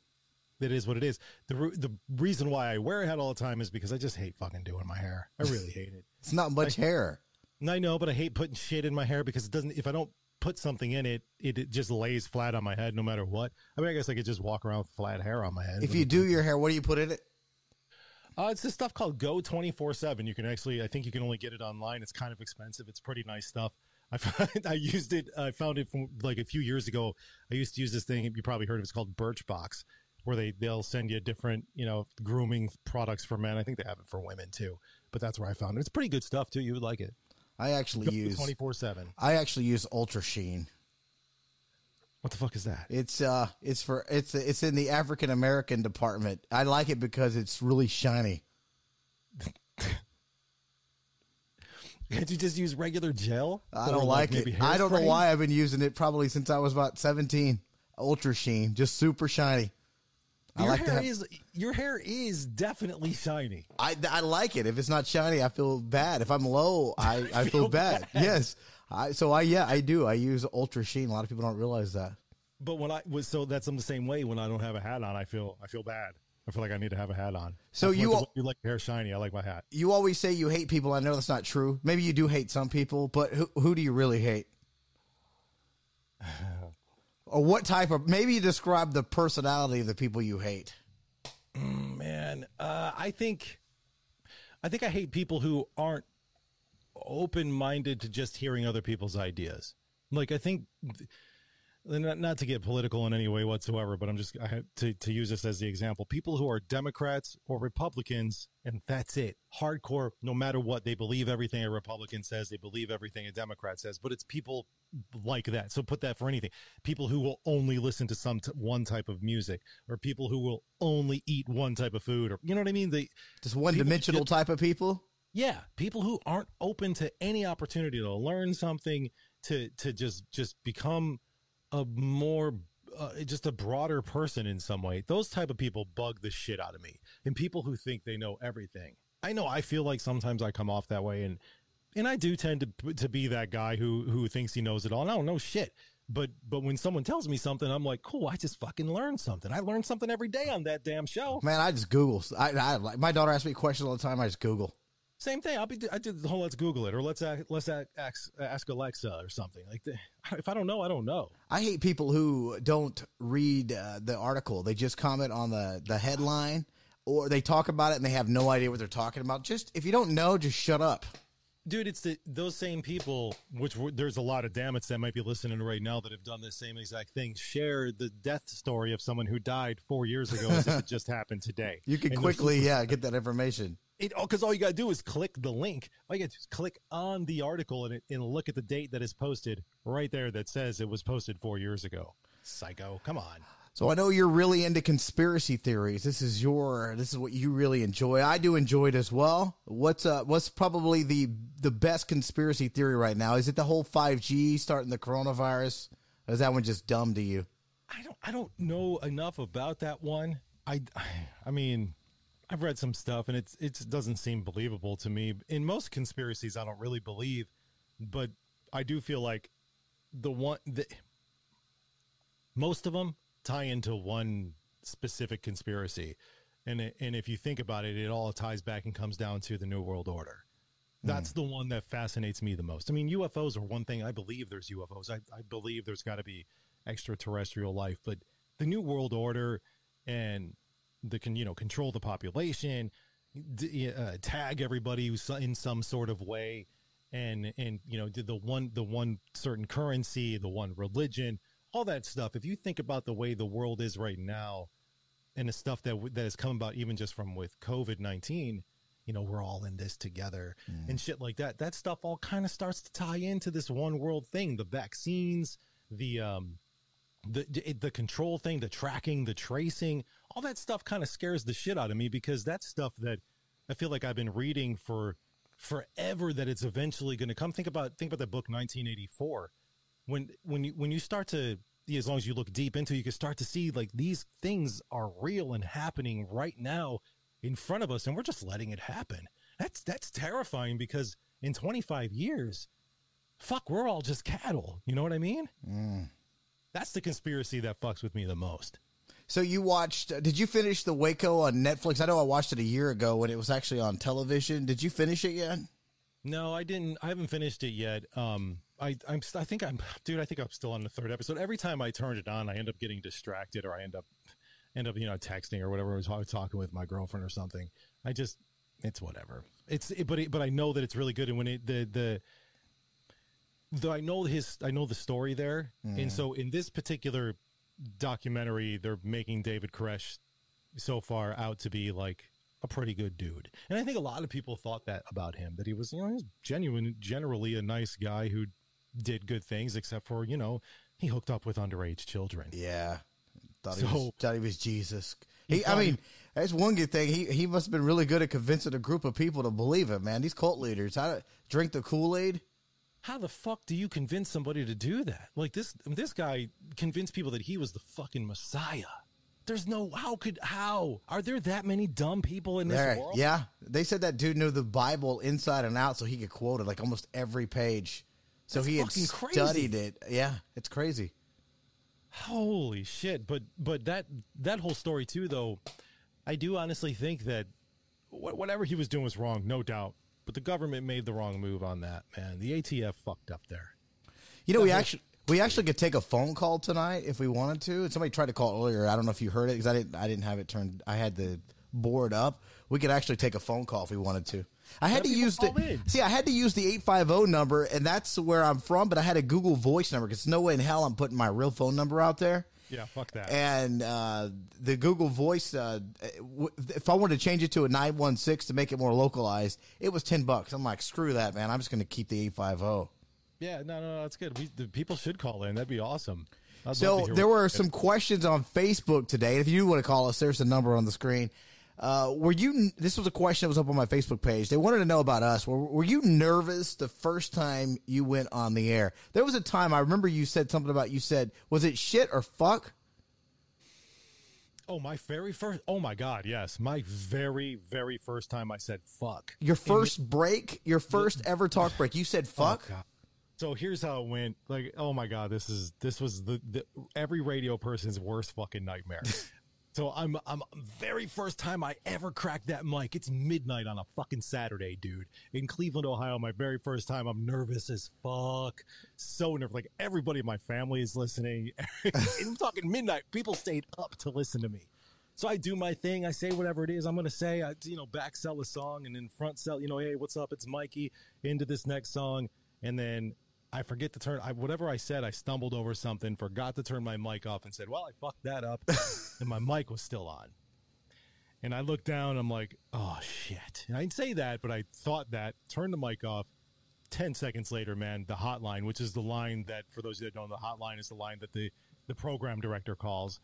It is what it is. The the reason why I wear a hat all the time is because I just hate fucking doing my hair. I really hate it. It's not much I, hair. I know, but I hate putting shit in my hair because it doesn't. If I don't put something in it, it, it just lays flat on my head no matter what. I mean, I guess I could just walk around with flat hair on my head. If you do your hair, what do you put in it? Uh, it's this stuff called Go 24 7. You can actually, I think you can only get it online. It's kind of expensive. It's pretty nice stuff. I found, I used it, I found it from like a few years ago. I used to use this thing. You probably heard of it. It's called Birchbox, where they, they'll send you different, you know, grooming products for men. I think they have it for women too, but that's where I found it. It's pretty good stuff too. You would like it. I actually Go use 24 7. I actually use Ultra Sheen. What the fuck is that? It's uh, it's for it's it's in the African American department. I like it because it's really shiny. Can't you just use regular gel? I don't like maybe it. I don't know why I've been using it probably since I was about seventeen. Ultra Sheen, just super shiny. I Your like hair have, is your hair is definitely shiny. I, I like it. If it's not shiny, I feel bad. If I'm low, I, I feel, feel bad. bad. Yes. I so I yeah I do. I use Ultra Sheen. A lot of people don't realize that. But when I was so that's I'm the same way. When I don't have a hat on, I feel I feel bad. I feel like I need to have a hat on. So you al- you like hair shiny. I like my hat. You always say you hate people. I know that's not true. Maybe you do hate some people, but who who do you really hate? or what type of? Maybe describe the personality of the people you hate. Man, uh, I think I think I hate people who aren't open minded to just hearing other people's ideas. Like I think. Not, not to get political in any way whatsoever, but I'm just I have to, to use this as the example. People who are Democrats or Republicans, and that's it. Hardcore, no matter what, they believe everything a Republican says, they believe everything a Democrat says, but it's people like that. So put that for anything. People who will only listen to some t- one type of music, or people who will only eat one type of food, or you know what I mean? They, Just one dimensional type of people. yeah, people who aren't open to any opportunity to learn something, to to just just become a more uh, just a broader person in some way. Those type of people bug the shit out of me. And people who think they know everything. I know I feel like sometimes I come off that way and and I do tend to to be that guy who who thinks he knows it all. I don't know shit. But but when someone tells me something, I'm like, cool. I just fucking learned something. I learned something every day on that damn show. Man, I just Google. I, I like my daughter asks me questions all the time. I just Google. Same thing. I'll be. I did the whole let's Google it or let's ask, let's ask, ask, Alexa or something like that. If I don't know, I don't know. I hate people who don't read uh, the article. They just comment on the the headline, or they talk about it and they have no idea what they're talking about. Just if you don't know, just shut up. Dude, it's the, those same people, which w- there's a lot of dammits that might be listening right now that have done the same exact thing. Share the death story of someone who died four years ago as if it just happened today. You can And quickly, yeah, get that information. It oh, because all you gotta do is click the link. All you gotta do is click on the article and, it, and look at the date that is posted right there that says it was posted four years ago. Psycho, come on. So I know you're really into conspiracy theories. This is your this is what you really enjoy. I do enjoy it as well. What's uh what's probably the the best conspiracy theory right now? Is it the whole 5G starting the coronavirus? Or is that one just dumb to you? I don't I don't know enough about that one. I I mean, I've read some stuff and it's it doesn't seem believable to me. In most conspiracies I don't really believe, but I do feel like the one the most of them tie into one specific conspiracy. And it, and if you think about it, it all ties back and comes down to the new world order. That's the one that fascinates me the most. I mean, UFOs are one thing. I believe there's UFOs. I, I believe there's got to be extraterrestrial life, but the new world order and the can you know control the population, d- uh, tag everybody in some sort of way, and and you know the one the one certain currency, the one religion, all that stuff. If you think about the way the world is right now, and the stuff that that has come about even just from with COVID nineteen, you know, we're all in this together and shit like that. That stuff all kind of starts to tie into this one world thing. The vaccines, the um, the the control thing, the tracking, the tracing, all that stuff kind of scares the shit out of me because that's stuff that I feel like I've been reading for forever that it's eventually going to come. Think about think about that book 1984. When when you when you start to as long as you look deep into, it, you can start to see like these things are real and happening right now in front of us, and we're just letting it happen. That's that's terrifying because in 25 years, fuck, we're all just cattle. You know what I mean? Mm. That's the conspiracy that fucks with me the most. So you watched? Uh, did you finish the Waco on Netflix? I know I watched it a year ago when it was actually on television. Did you finish it yet? No, I didn't. I haven't finished it yet. Um, I, I'm. I think I'm, dude. I think I'm still on the third episode. Every time I turn it on, I end up getting distracted, or I end up, end up, you know, texting or whatever. I was talking with my girlfriend or something. I just, it's whatever. It's, it, but, it, but I know that it's really good. And when it, the, the, though I know his, I know the story there, mm. and so in this particular documentary, they're making David Koresh so far out to be like a pretty good dude. And I think a lot of people thought that about him, that he was, you know, he's genuine, generally a nice guy who did good things, except for, you know, he hooked up with underage children. Yeah. Thought, so, he, was, thought he was Jesus. He, I mean, he, that's one good thing. He he must have been really good at convincing a group of people to believe him. man. These cult leaders, how to drink the Kool Aid. How the fuck do you convince somebody to do that? Like this, this guy convinced people that he was the fucking Messiah. There's no how could how are there that many dumb people in this there, world? Yeah, they said that dude knew the Bible inside and out, so he could quote it like almost every page. So That's he had studied crazy. it. Yeah, it's crazy. Holy shit! But but that that whole story too, though, I do honestly think that whatever he was doing was wrong, no doubt. But the government made the wrong move on that, man. The ATF fucked up there. You know, that we actually we actually could take a phone call tonight if we wanted to. And somebody tried to call earlier. I don't know if you heard it because I didn't. I didn't have it turned. I had the board up. We could actually take a phone call if we wanted to. I had to use the in. see. I had to use the eight five zero number, and that's where I'm from. But I had a Google Voice number because no way in hell I'm putting my real phone number out there. Yeah, fuck that. And uh, the Google Voice, uh, if I wanted to change it to a nine one six to make it more localized, it was ten bucks. I'm like, screw that, man. I'm just going to keep the eight five zero. Yeah, no, no, that's good. We, the people should call in. That'd be awesome. I'd so there were some questions on Facebook today. If you want to call us, there's a number on the screen. Uh, were you? This was a question that was up on my Facebook page. They wanted to know about us. Were, were you nervous the first time you went on the air? There was a time I remember you said something about. You said, "Was it shit or fuck?" Oh, my very first. Oh my God, yes, my very very first time I said fuck. Your first break, your first ever talk break. You said oh, fuck. Oh, so here's how it went. Like, oh my god, this is this was the, the every radio person's worst fucking nightmare. so I'm I'm very first time I ever cracked that mic. It's midnight on a fucking Saturday, dude, in Cleveland, Ohio. My very first time. I'm nervous as fuck. So nervous. Like everybody in my family is listening. I'm talking midnight. People stayed up to listen to me. So I do my thing. I say whatever it is I'm to say. I, you know, back sell a song and then front sell, you know, hey, what's up? It's Mikey into this next song. And then I forget to turn I, whatever I said. I stumbled over something, forgot to turn my mic off, and said, "Well, I fucked that up," and my mic was still on. And I looked down. I'm like, "Oh shit!" And I didn't say that, but I thought that. Turned the mic off. Ten seconds later, man, the hotline, which is the line that, for those of you that don't know, the hotline is the line that the the program director calls.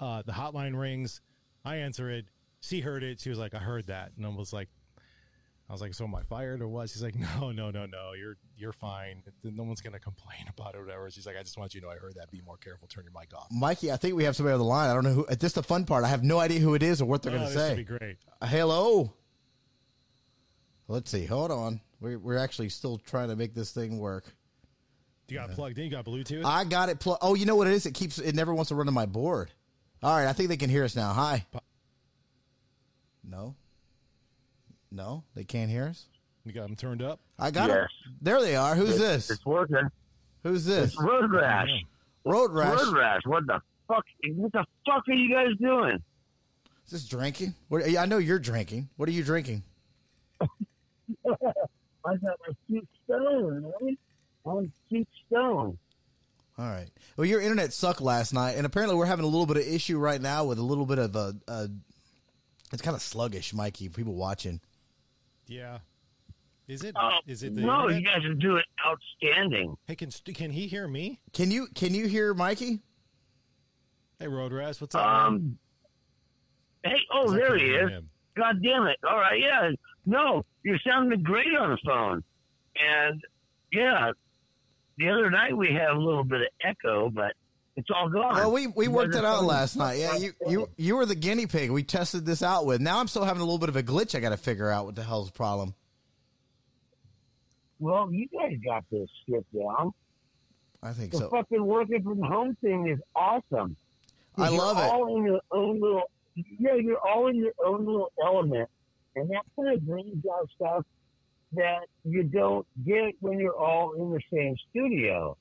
Uh, the hotline rings. I answer it. She heard it. She was like, "I heard that," and I was like, I was like, "So am I fired or what?" She's like, "No, no, no, no. You're you're fine. No one's gonna complain about it or whatever." She's like, "I just want you to know I heard that. Be more careful. Turn your mic off." Mikey, I think we have somebody on the line. I don't know who. This is the fun part. I have no idea who it is or what they're oh, gonna say. Be great. Uh, hello. Let's see. Hold on. We're we're actually still trying to make this thing work. You got plugged in. You got Bluetooth. I got it plugged. Oh, you know what it is? It keeps. It never wants to run to my board. All right. I think they can hear us now. Hi. No. No, they can't hear us. You got them turned up? I got yes. them. There they are. Who's this? It's working. Who's this? It's Road Rash. Road Rash. Road Rash. What the fuck? What the fuck are you guys doing? Is this drinking? What, I know you're drinking. What are you drinking? I got my cheap stone. Right? I'm cheap stone. All right. Well, your internet sucked last night, and apparently we're having a little bit of issue right now with a little bit of a. a it's kind of sluggish, Mikey. People watching. Yeah. Is it? Uh, is it? The no, internet? you guys are doing outstanding. Hey, can can he hear me? Can you can you hear Mikey? Hey, Road Rash, what's up? Um, Hey, oh, there he is. God damn it. All right, yeah. No, you're sounding great on the phone. And yeah, the other night we had a little bit of echo, but it's all gone. Well, we, we worked it out last night. Yeah, you, you you were the guinea pig. We tested this out with. Now I'm still having a little bit of a glitch. I got to figure out what the hell's the problem. Well, you guys got this shit down. I think The so. The fucking working from home thing is awesome. I love it. All in your own little, yeah, you're all in your own little element, and that kind of brings out stuff that you don't get when you're all in the same studio.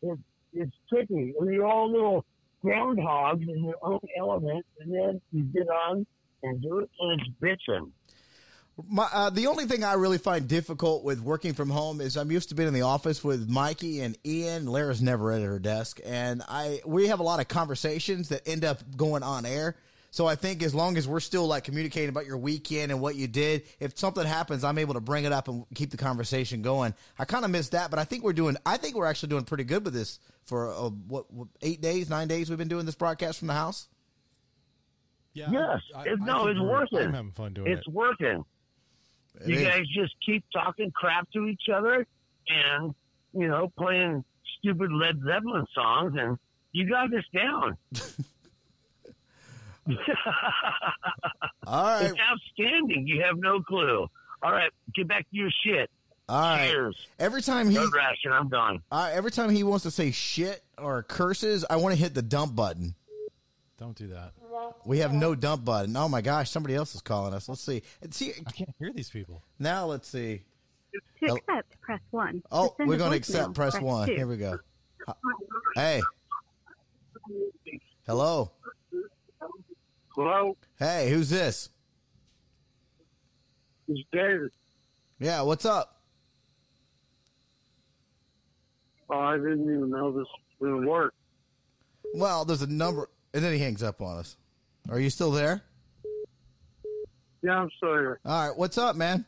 It's it's tricky. You're all little groundhogs in your own element, and then you get on and do it, and it's bitching. My, uh, the only thing I really find difficult with working from home is I'm used to being in the office with Mikey and Ian. Lara's never at her desk, and I we have a lot of conversations that end up going on air. So I think as long as we're still like communicating about your weekend and what you did, if something happens, I'm able to bring it up and keep the conversation going. I kind of miss that, but I think we're doing. I think we're actually doing pretty good with this for uh, what, what eight days, nine days we've been doing this broadcast from the house. Yeah, Yes. It- no, think it's we're- worth it. I'm having fun doing It's it. working. It you is. guys just keep talking crap to each other and you know playing stupid led zeppelin songs and you got this down All right, it's outstanding you have no clue all right get back to your shit all right. cheers Every time he road ration i'm done Uh, every time he wants to say shit or curses, I want to hit the dump button. Don't do that. We have no dump button. Oh my gosh, somebody else is calling us. Let's see. And see I can't hear these people. now. Let's see. To accept, press one. Oh, To we're going to voicemail, accept. Press one. two. Here we go. Hey. Hello. Hello Hey, who's this? it's david Yeah, what's up? oh i didn't even know this would work Well, there's a number, and then he hangs up on us. Are you still there? yeah i'm still here All right, what's up, man?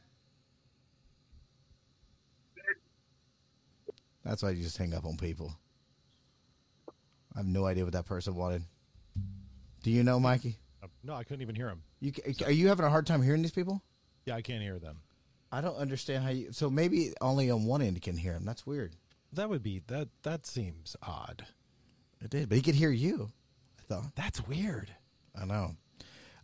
That's why you just hang up on people. I have no idea what that person wanted. Do you know, Mikey? No, I couldn't even hear them. You ca- are you having a hard time hearing these people? Yeah, I can't hear them. I don't understand how you. So maybe only on one end you can hear him. That's weird. That would be that. That seems odd. It did, but he could hear you. I thought. That's weird. I know.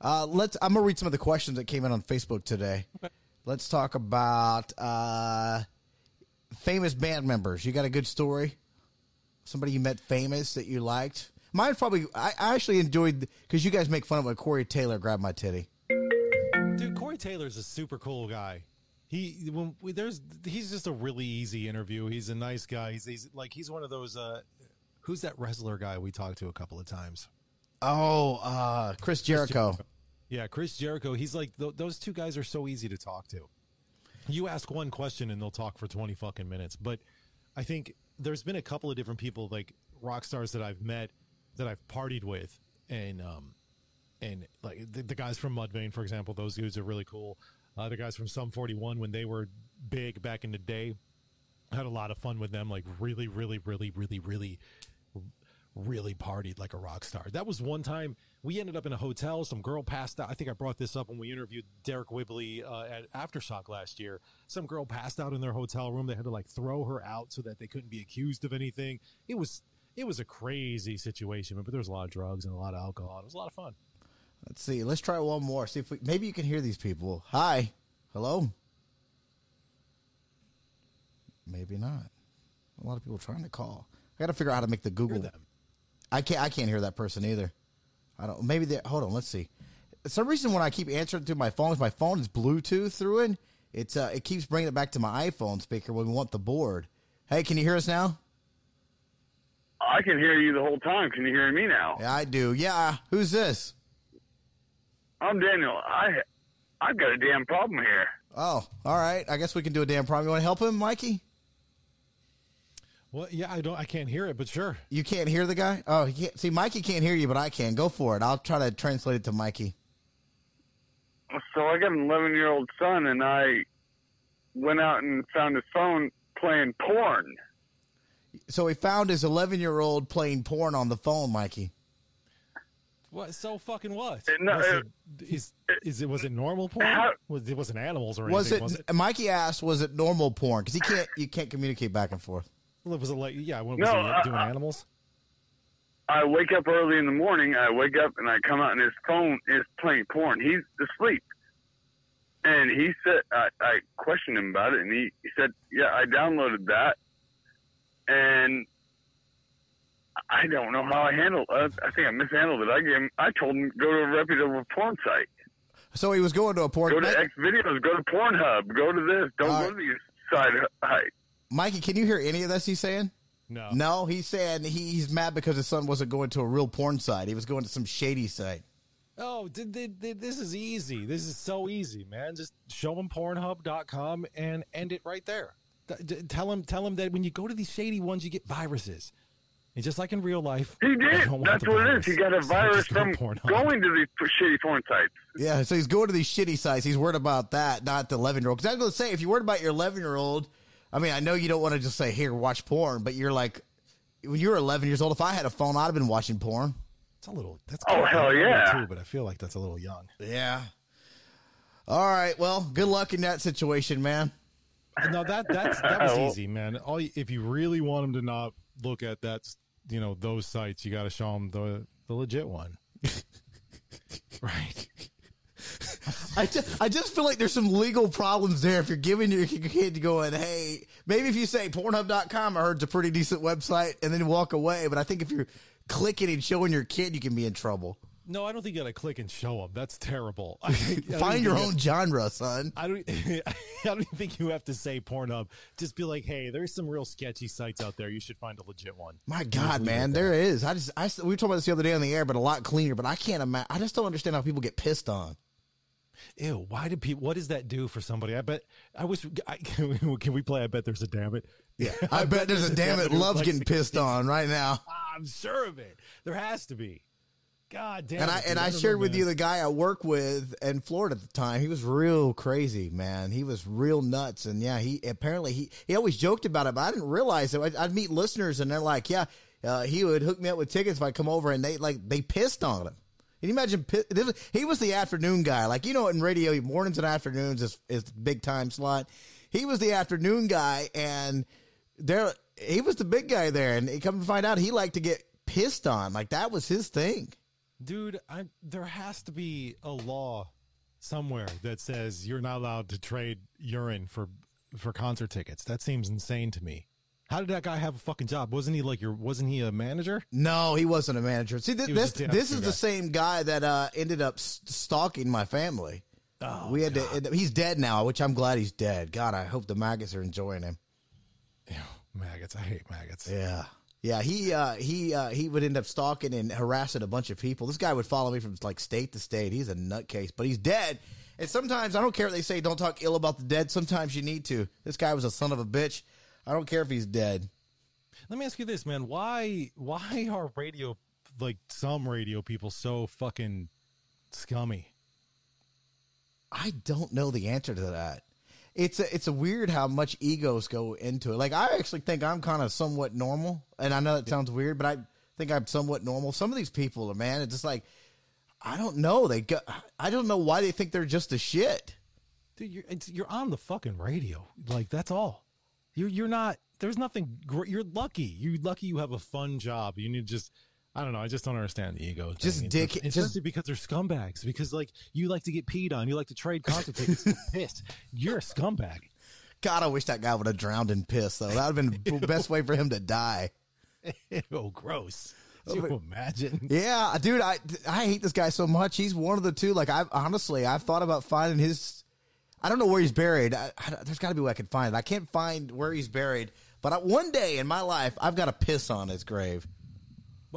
Uh, let's. I'm gonna read some of the questions that came in on Facebook today. Let's talk about uh, famous band members. You got a good story? Somebody you met famous that you liked? Mine's probably. I, I actually enjoyed because you guys make fun of when Corey Taylor grabbed my titty. Dude, Corey Taylor's a super cool guy. He when we, there's he's just a really easy interview. He's a nice guy. He's, he's like he's one of those. Uh, who's that wrestler guy we talked to a couple of times? Oh, uh, Chris Jericho. Yeah, Chris Jericho. He's like th- those two guys are so easy to talk to. You ask one question and they'll talk for twenty fucking minutes. But I think there's been a couple of different people like rock stars that I've met that I've partied with, and um, and like the, the guys from Mudvayne, for example, those dudes are really cool. Uh, the guys from Sum 41 when they were big back in the day, had a lot of fun with them. Like really, really, really, really, really, really partied like a rock star. That was one time we ended up in a hotel. Some girl passed out. I think I brought this up when we interviewed Deryck Whibley uh, at Aftershock last year. Some girl passed out in their hotel room. They had to like throw her out so that they couldn't be accused of anything. It was it was a crazy situation, but there was a lot of drugs and a lot of alcohol. It was a lot of fun. Let's see. Let's try one more. See if we, maybe you can hear these people. Hi. Hello. Maybe not. A lot of people trying to call. I got to figure out how to make the Google. I can't. I can't hear that person either. I don't. Maybe they. Hold on. Let's see. For some reason when I keep answering through my phone, if my phone is Bluetooth through it, it's uh, it keeps bringing it back to my iPhone speaker when we want the board. Hey, can you hear us now? I can hear you the whole time. Can you hear me now? Yeah, I do. Yeah. Who's this? I'm Daniel. I I've got a damn problem here. Oh, all right. I guess we can do a damn problem. You want to help him, Mikey? Well, yeah, I don't. I can't hear it, but sure. You can't hear the guy? Oh, he can't. See, Mikey can't hear you, but I can. Go for it. I'll try to translate it to Mikey. So I got an 11 year old son, and I went out and found his phone playing porn. So he found his 11 year old playing porn on the phone, Mikey. What? So fucking what? No, was uh, it, is, is it was it normal porn? How- was it wasn't animals or Was anything? it, Was it? Mikey asked, was it normal porn? Because he can't, you can't communicate back and forth. Was it like yeah? What was No, he uh, doing? animals? I wake up early in the morning. I wake up and I come out and his phone is playing porn. He's asleep. And he said, I, I questioned him about it, and he, he said, Yeah, I downloaded that. And I don't know how I handled it. I think I mishandled it. I gave him, I told him, go to a reputable porn site. So he was going to a porn. Go to Mike- X videos, go to Pornhub, go to this. Don't All go to these side sites. Mikey, can you hear any of this he's saying? No. No, he's saying he's mad because his son wasn't going to a real porn site. He was going to some shady site. Oh, did, did, did- this is easy. This is so easy, man. Just show them Pornhub.com and end it right there. Th- d- Tell him, tell him that when you go to these shady ones, you get viruses. And just like in real life, He did. That's the what it is. He got a So virus just from to Pornhub. going to these shitty porn sites. Yeah, so he's going to these shitty sites. He's worried about that, not the 11 year old. Because I was going to say, if you're worried about your 11 year old, I mean, I know you don't want to just say, here, watch porn, but you're like, when you were 11 years old, if I had a phone, I'd have been watching porn. It's a little. That's Oh, hell young yeah. Too, but I feel like that's a little young. Yeah. All right. Well, good luck in that situation, man. No, that that's that was easy, man. All you, if you really want them to not look at that, you know, those sites, you got to show them the the legit one, right? I just, I just feel like there's some legal problems there if you're giving your kid going, hey, maybe if you say Pornhub.com, I heard it's a pretty decent website, and then walk away. But I think if you're clicking and showing your kid, you can be in trouble. No, I don't think you got to click and show them. That's terrible. I, I Find your you- own genre, son. I don't. I don't even think you have to say Pornhub. Just be like, hey, there's some real sketchy sites out there. You should find a legit one. My God, man, there that. is. I just, I, we were talking about this the other day on the air, but a lot cleaner. But I can't imagine. I just don't understand how people get pissed on. Ew. Why do people? What does that do for somebody? I bet. I wish. I, can, we, can we play? I bet there's a damn it. Yeah, I, bet there's a damn it loves getting pissed on right now. I'm sure of it. There has to be. God damn. And it, I and I shared with man. you the guy I work with in Florida at the time. He was real crazy, man. He was real nuts, and yeah, he apparently he he always joked about it, but I didn't realize it. I'd, I'd meet listeners, and they're like, "Yeah, uh, he would hook me up with tickets if I come over," and they like they pissed on him. Can you imagine? Was- he was the afternoon guy, like you know, in radio, mornings and afternoons is is the big time slot. He was the afternoon guy, and there he was the big guy there, and he come to find out he liked to get pissed on, like that was his thing. Dude. I, there has to be a law somewhere that says you're not allowed to trade urine for for concert tickets. That seems insane to me. How did that guy have a fucking job? Wasn't he like your? Wasn't he a manager? No, he wasn't a manager. See, th- this this is afternoon the same guy that uh, ended up stalking my family. Oh, we had to. He's dead now, which I'm glad he's dead. God, I hope the maggots are enjoying him. Ew, maggots. I hate maggots. Yeah, yeah. He uh, he uh, he would end up stalking and harassing a bunch of people. This guy would follow me from like state to state. He's a nutcase, but he's dead. And sometimes I don't care what they say. Don't talk ill about the dead. Sometimes you need to. This guy was a son of a bitch. I don't care if he's dead. Let me ask you this, man. Why why are radio like some radio people so fucking scummy? I don't know the answer to that. It's a, it's a weird how much egos go into it. Like I actually think I'm kind of somewhat normal, and I know that sounds weird, but I think I'm somewhat normal. Some of these people, man, it's just like I don't know. They go, I don't know why they think they're just a shit. Dude, you're it's, you're on the fucking radio. Like that's all. You're you're not. There's nothing. You're lucky. You're lucky. You have a fun job. You need to just. I don't know. I just don't understand the ego. thing. Just It's- dick- Especially just- because they're scumbags. Because like you like to get peed on. You like to trade concert tickets. Pissed. You're a scumbag. God, I wish that guy would have drowned in piss though. That would have been the best way for him to die. oh, gross. Can you imagine? Yeah, dude, I I hate this guy so much. He's one of the two. Like I honestly, I've thought about finding his. I don't know where he's buried. I, I, there's got to be a way I can find it. I can't find where he's buried. But I, one day in my life, I've got to piss on his grave.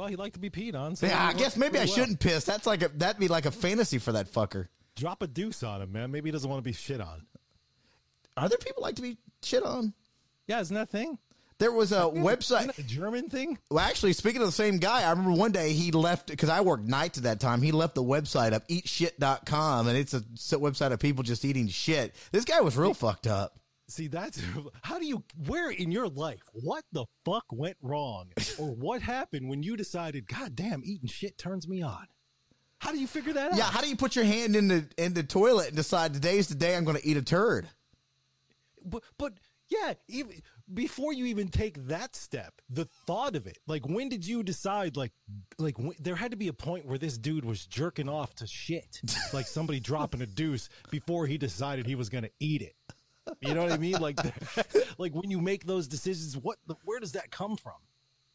Well, he liked to be peed on. So Yeah, I guess maybe I well. shouldn't piss. That's like a that'd be like a fantasy for that fucker. drop a deuce on him, man. Maybe he doesn't want to be shit on. Are there people like to be shit on? Yeah, isn't that a thing? There was a Isn't website. a German thing? Well, actually, speaking of the same guy, I remember one day he left because I worked nights at that time. He left the website up, eatshit.com, and it's a website of people just eating shit. This guy was real fucked up. See, that's how do you where in your life what the fuck went wrong or what happened when you decided, God damn, eating shit turns me on. How do you figure that out? Yeah, how do you put your hand in the in the toilet and decide today's the day I'm going to eat a turd? but but yeah, even before you even take that step, the thought of it, like when did you decide? Like, like when, there had to be a point where this dude was jerking off to shit, like somebody dropping a deuce before he decided he was going to eat it. You know what I mean? Like, like when you make those decisions, what, where does that come from?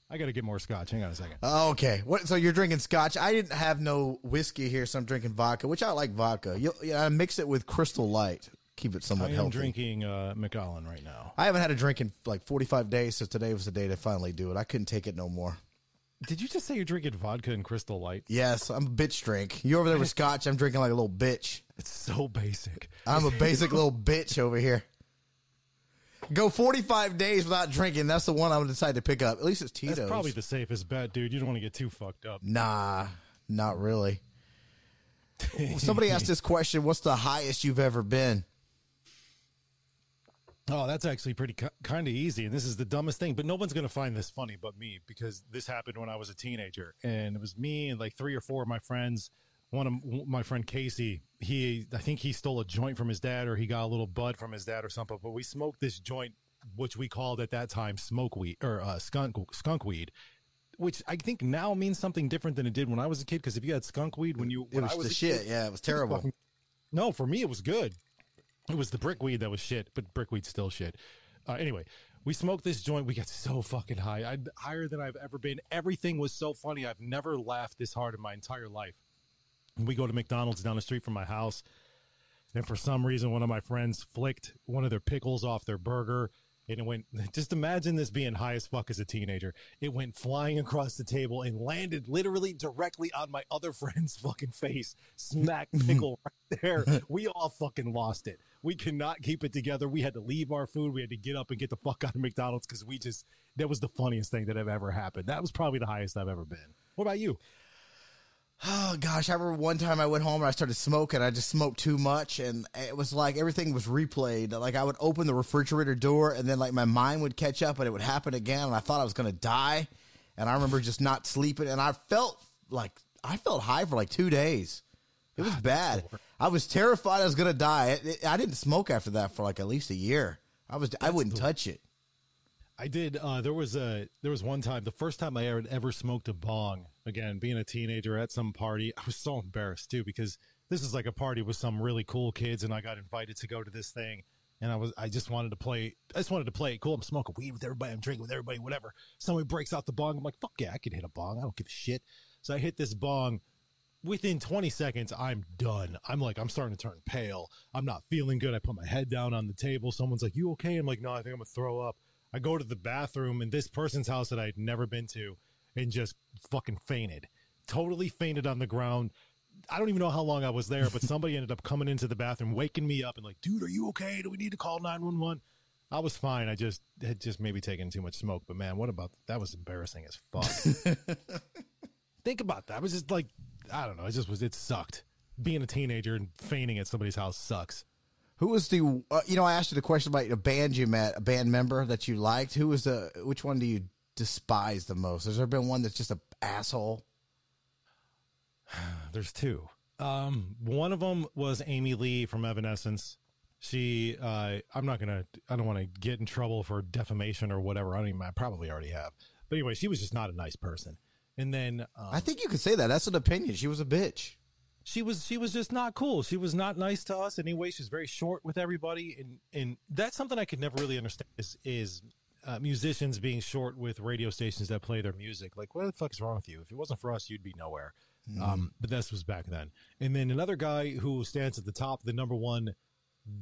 I got to get more scotch. Hang on a second. Okay, what? So you're drinking scotch? I didn't have no whiskey here, so I'm drinking vodka, which I like vodka. You, yeah, I mix it with Crystal Light, keep it somewhat I am healthy. drinking uh, Macallan right now. I haven't had a drink in like 45 days, so today was the day to finally do it. I couldn't take it no more. Did you just say you're drinking vodka and Crystal Light? Yes, I'm a bitch drink. You over there with scotch? I'm drinking like a little bitch. It's so basic. I'm a basic little bitch over here. Go 45 days without drinking. That's the one I'm gonna decide to pick up. At least it's Tito's. That's probably the safest bet, dude. You don't want to get too fucked up. Nah, not really. Somebody asked this question: What's the highest you've ever been? Oh, that's actually pretty ki- kind of easy. And this is the dumbest thing, but no one's going to find this funny but me because this happened when I was a teenager. And it was me and like three or four of my friends. One of my friend Casey, he, I think he stole a joint from his dad or he got a little bud from his dad or something. But we smoked this joint, which we called at that time smoke weed or uh, skunk, skunk weed. Which I think now means something different than it did when I was a kid. Because if you had skunk weed when you It was, I was the a shit. kid, yeah, it was terrible. fucking- no, for me it was good. It was the brickweed that was shit, but brickweed's still shit. Uh, anyway, we smoked this joint. We got so fucking high, I higher than I've ever been. Everything was so funny. I've never laughed this hard in my entire life. We go to McDonald's down the street from my house. And for some reason, one of my friends flicked one of their pickles off their burger. And it went, just imagine this being high as fuck as a teenager. It went flying across the table and landed literally directly on my other friend's fucking face. Smack pickle right there. We all fucking lost it. We cannot keep it together. We had to leave our food. We had to get up and get the fuck out of McDonald's because we just, that was the funniest thing that have ever happened. That was probably the highest I've ever been. What about you? Oh gosh, I remember one time I went home and I started smoking. I just smoked too much, and it was like everything was replayed. Like I would open the refrigerator door, and then like my mind would catch up, and it would happen again. And I thought I was gonna die, and I remember just not sleeping, and I felt like I felt high for like two days. It was bad. I was terrified I was gonna die. It- it- I didn't smoke after that for like at least a year. I was I wouldn't touch it. I did. Uh, there was a there was one time, the first time I ever ever smoked a bong. Again, being a teenager at some party, I was so embarrassed too because this is like a party with some really cool kids, and I got invited to go to this thing, and I was I just wanted to play. I just wanted to play cool. I'm smoking weed with everybody. I'm drinking with everybody. Whatever. Somebody breaks out the bong. I'm like, fuck yeah, I can hit a bong. I don't give a shit. So I hit this bong. Within 20 seconds, I'm done. I'm like, I'm starting to turn pale. I'm not feeling good. I put my head down on the table. Someone's like, You okay? I'm like, No, I think I'm going to throw up. I go to the bathroom in this person's house that I'd never been to and just fucking fainted. Totally fainted on the ground. I don't even know how long I was there, but somebody ended up coming into the bathroom, waking me up and like, dude, are you okay? Do we need to call 911? I was fine. I just had just maybe taken too much smoke. But man, what about that? Was embarrassing as fuck. Think about that. I was just like, I don't know. It just was, it sucked. Being a teenager and fainting at somebody's house sucks. Who was the? Uh, you know, I asked you the question about a band you met, a band member that you liked. Who was the? Which one do you despise the most? Has there been one that's just a asshole? There's two. Um, one of them was Amy Lee from Evanescence. She, uh, I'm not gonna, I don't want to get in trouble for defamation or whatever. I don't even, I probably already have. But anyway, she was just not a nice person. And then um, I think you could say that. That's an opinion. She was a bitch. she was, she was just not cool. She was not nice to us anyway. She's very short with everybody, and and that's something I could never really understand is is uh, musicians being short with radio stations that play their music. Like, what the fuck is wrong with you? If it wasn't for us, you'd be nowhere. Um, but this was back then. And then another guy who stands at the top, the number one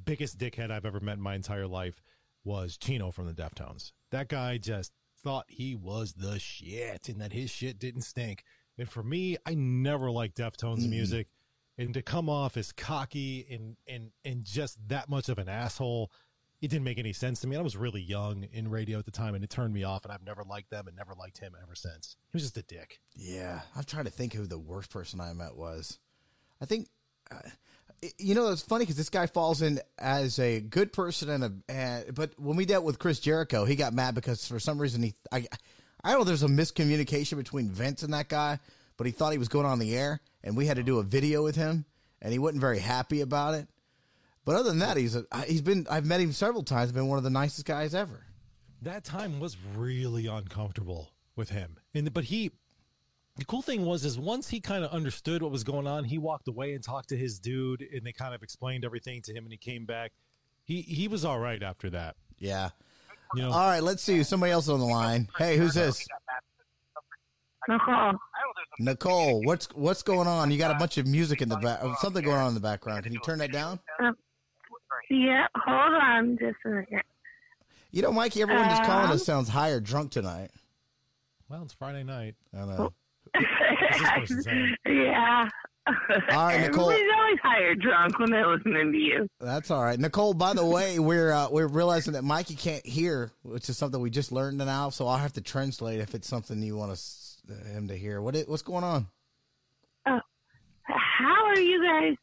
biggest dickhead I've ever met in my entire life was Chino from the Deftones. That guy just thought he was the shit and that his shit didn't stink. And for me, I never liked Deftones mm-hmm. music. And to come off as cocky and, and, and just that much of an asshole, it didn't make any sense to me. I was really young in radio at the time and it turned me off and I've never liked them and never liked him ever since. He was just a dick. Yeah, I'm trying to think who the worst person I met was. I think, you know, it's funny because this guy falls in as a good person and a. And, but when we dealt with Chris Jericho, he got mad because for some reason he, I, I don't know. There's a miscommunication between Vince and that guy, but he thought he was going on the air, and we had to do a video with him, and he wasn't very happy about it. But other than that, he's a, he's been I've met him several times. Been one of the nicest guys ever. that time was really uncomfortable with him. And but he the cool thing was is once he kind of understood what was going on, he walked away and talked to his dude and they kind of explained everything to him and he came back. He he was all right after that. Yeah. You know, All right, let's see. Somebody else on the line. Hey, who's this? Nicole. Nicole. What's what's going on? You got a bunch of music in the back. Something going on in the background. Can you turn that down? Yeah, hold on just a second. You know, Mikey, everyone just calling Um, us sounds high or drunk tonight. well, it's Friday night. I don't know. This person saying? yeah. All right, Nicole. Everybody's always higher drunk when they're listening to you. That's all right, Nicole. By the way, we're uh, we're realizing that Mikey can't hear, which is something we just learned now. So I'll have to translate if it's something you want us, him to hear. What what's going on? How are you guys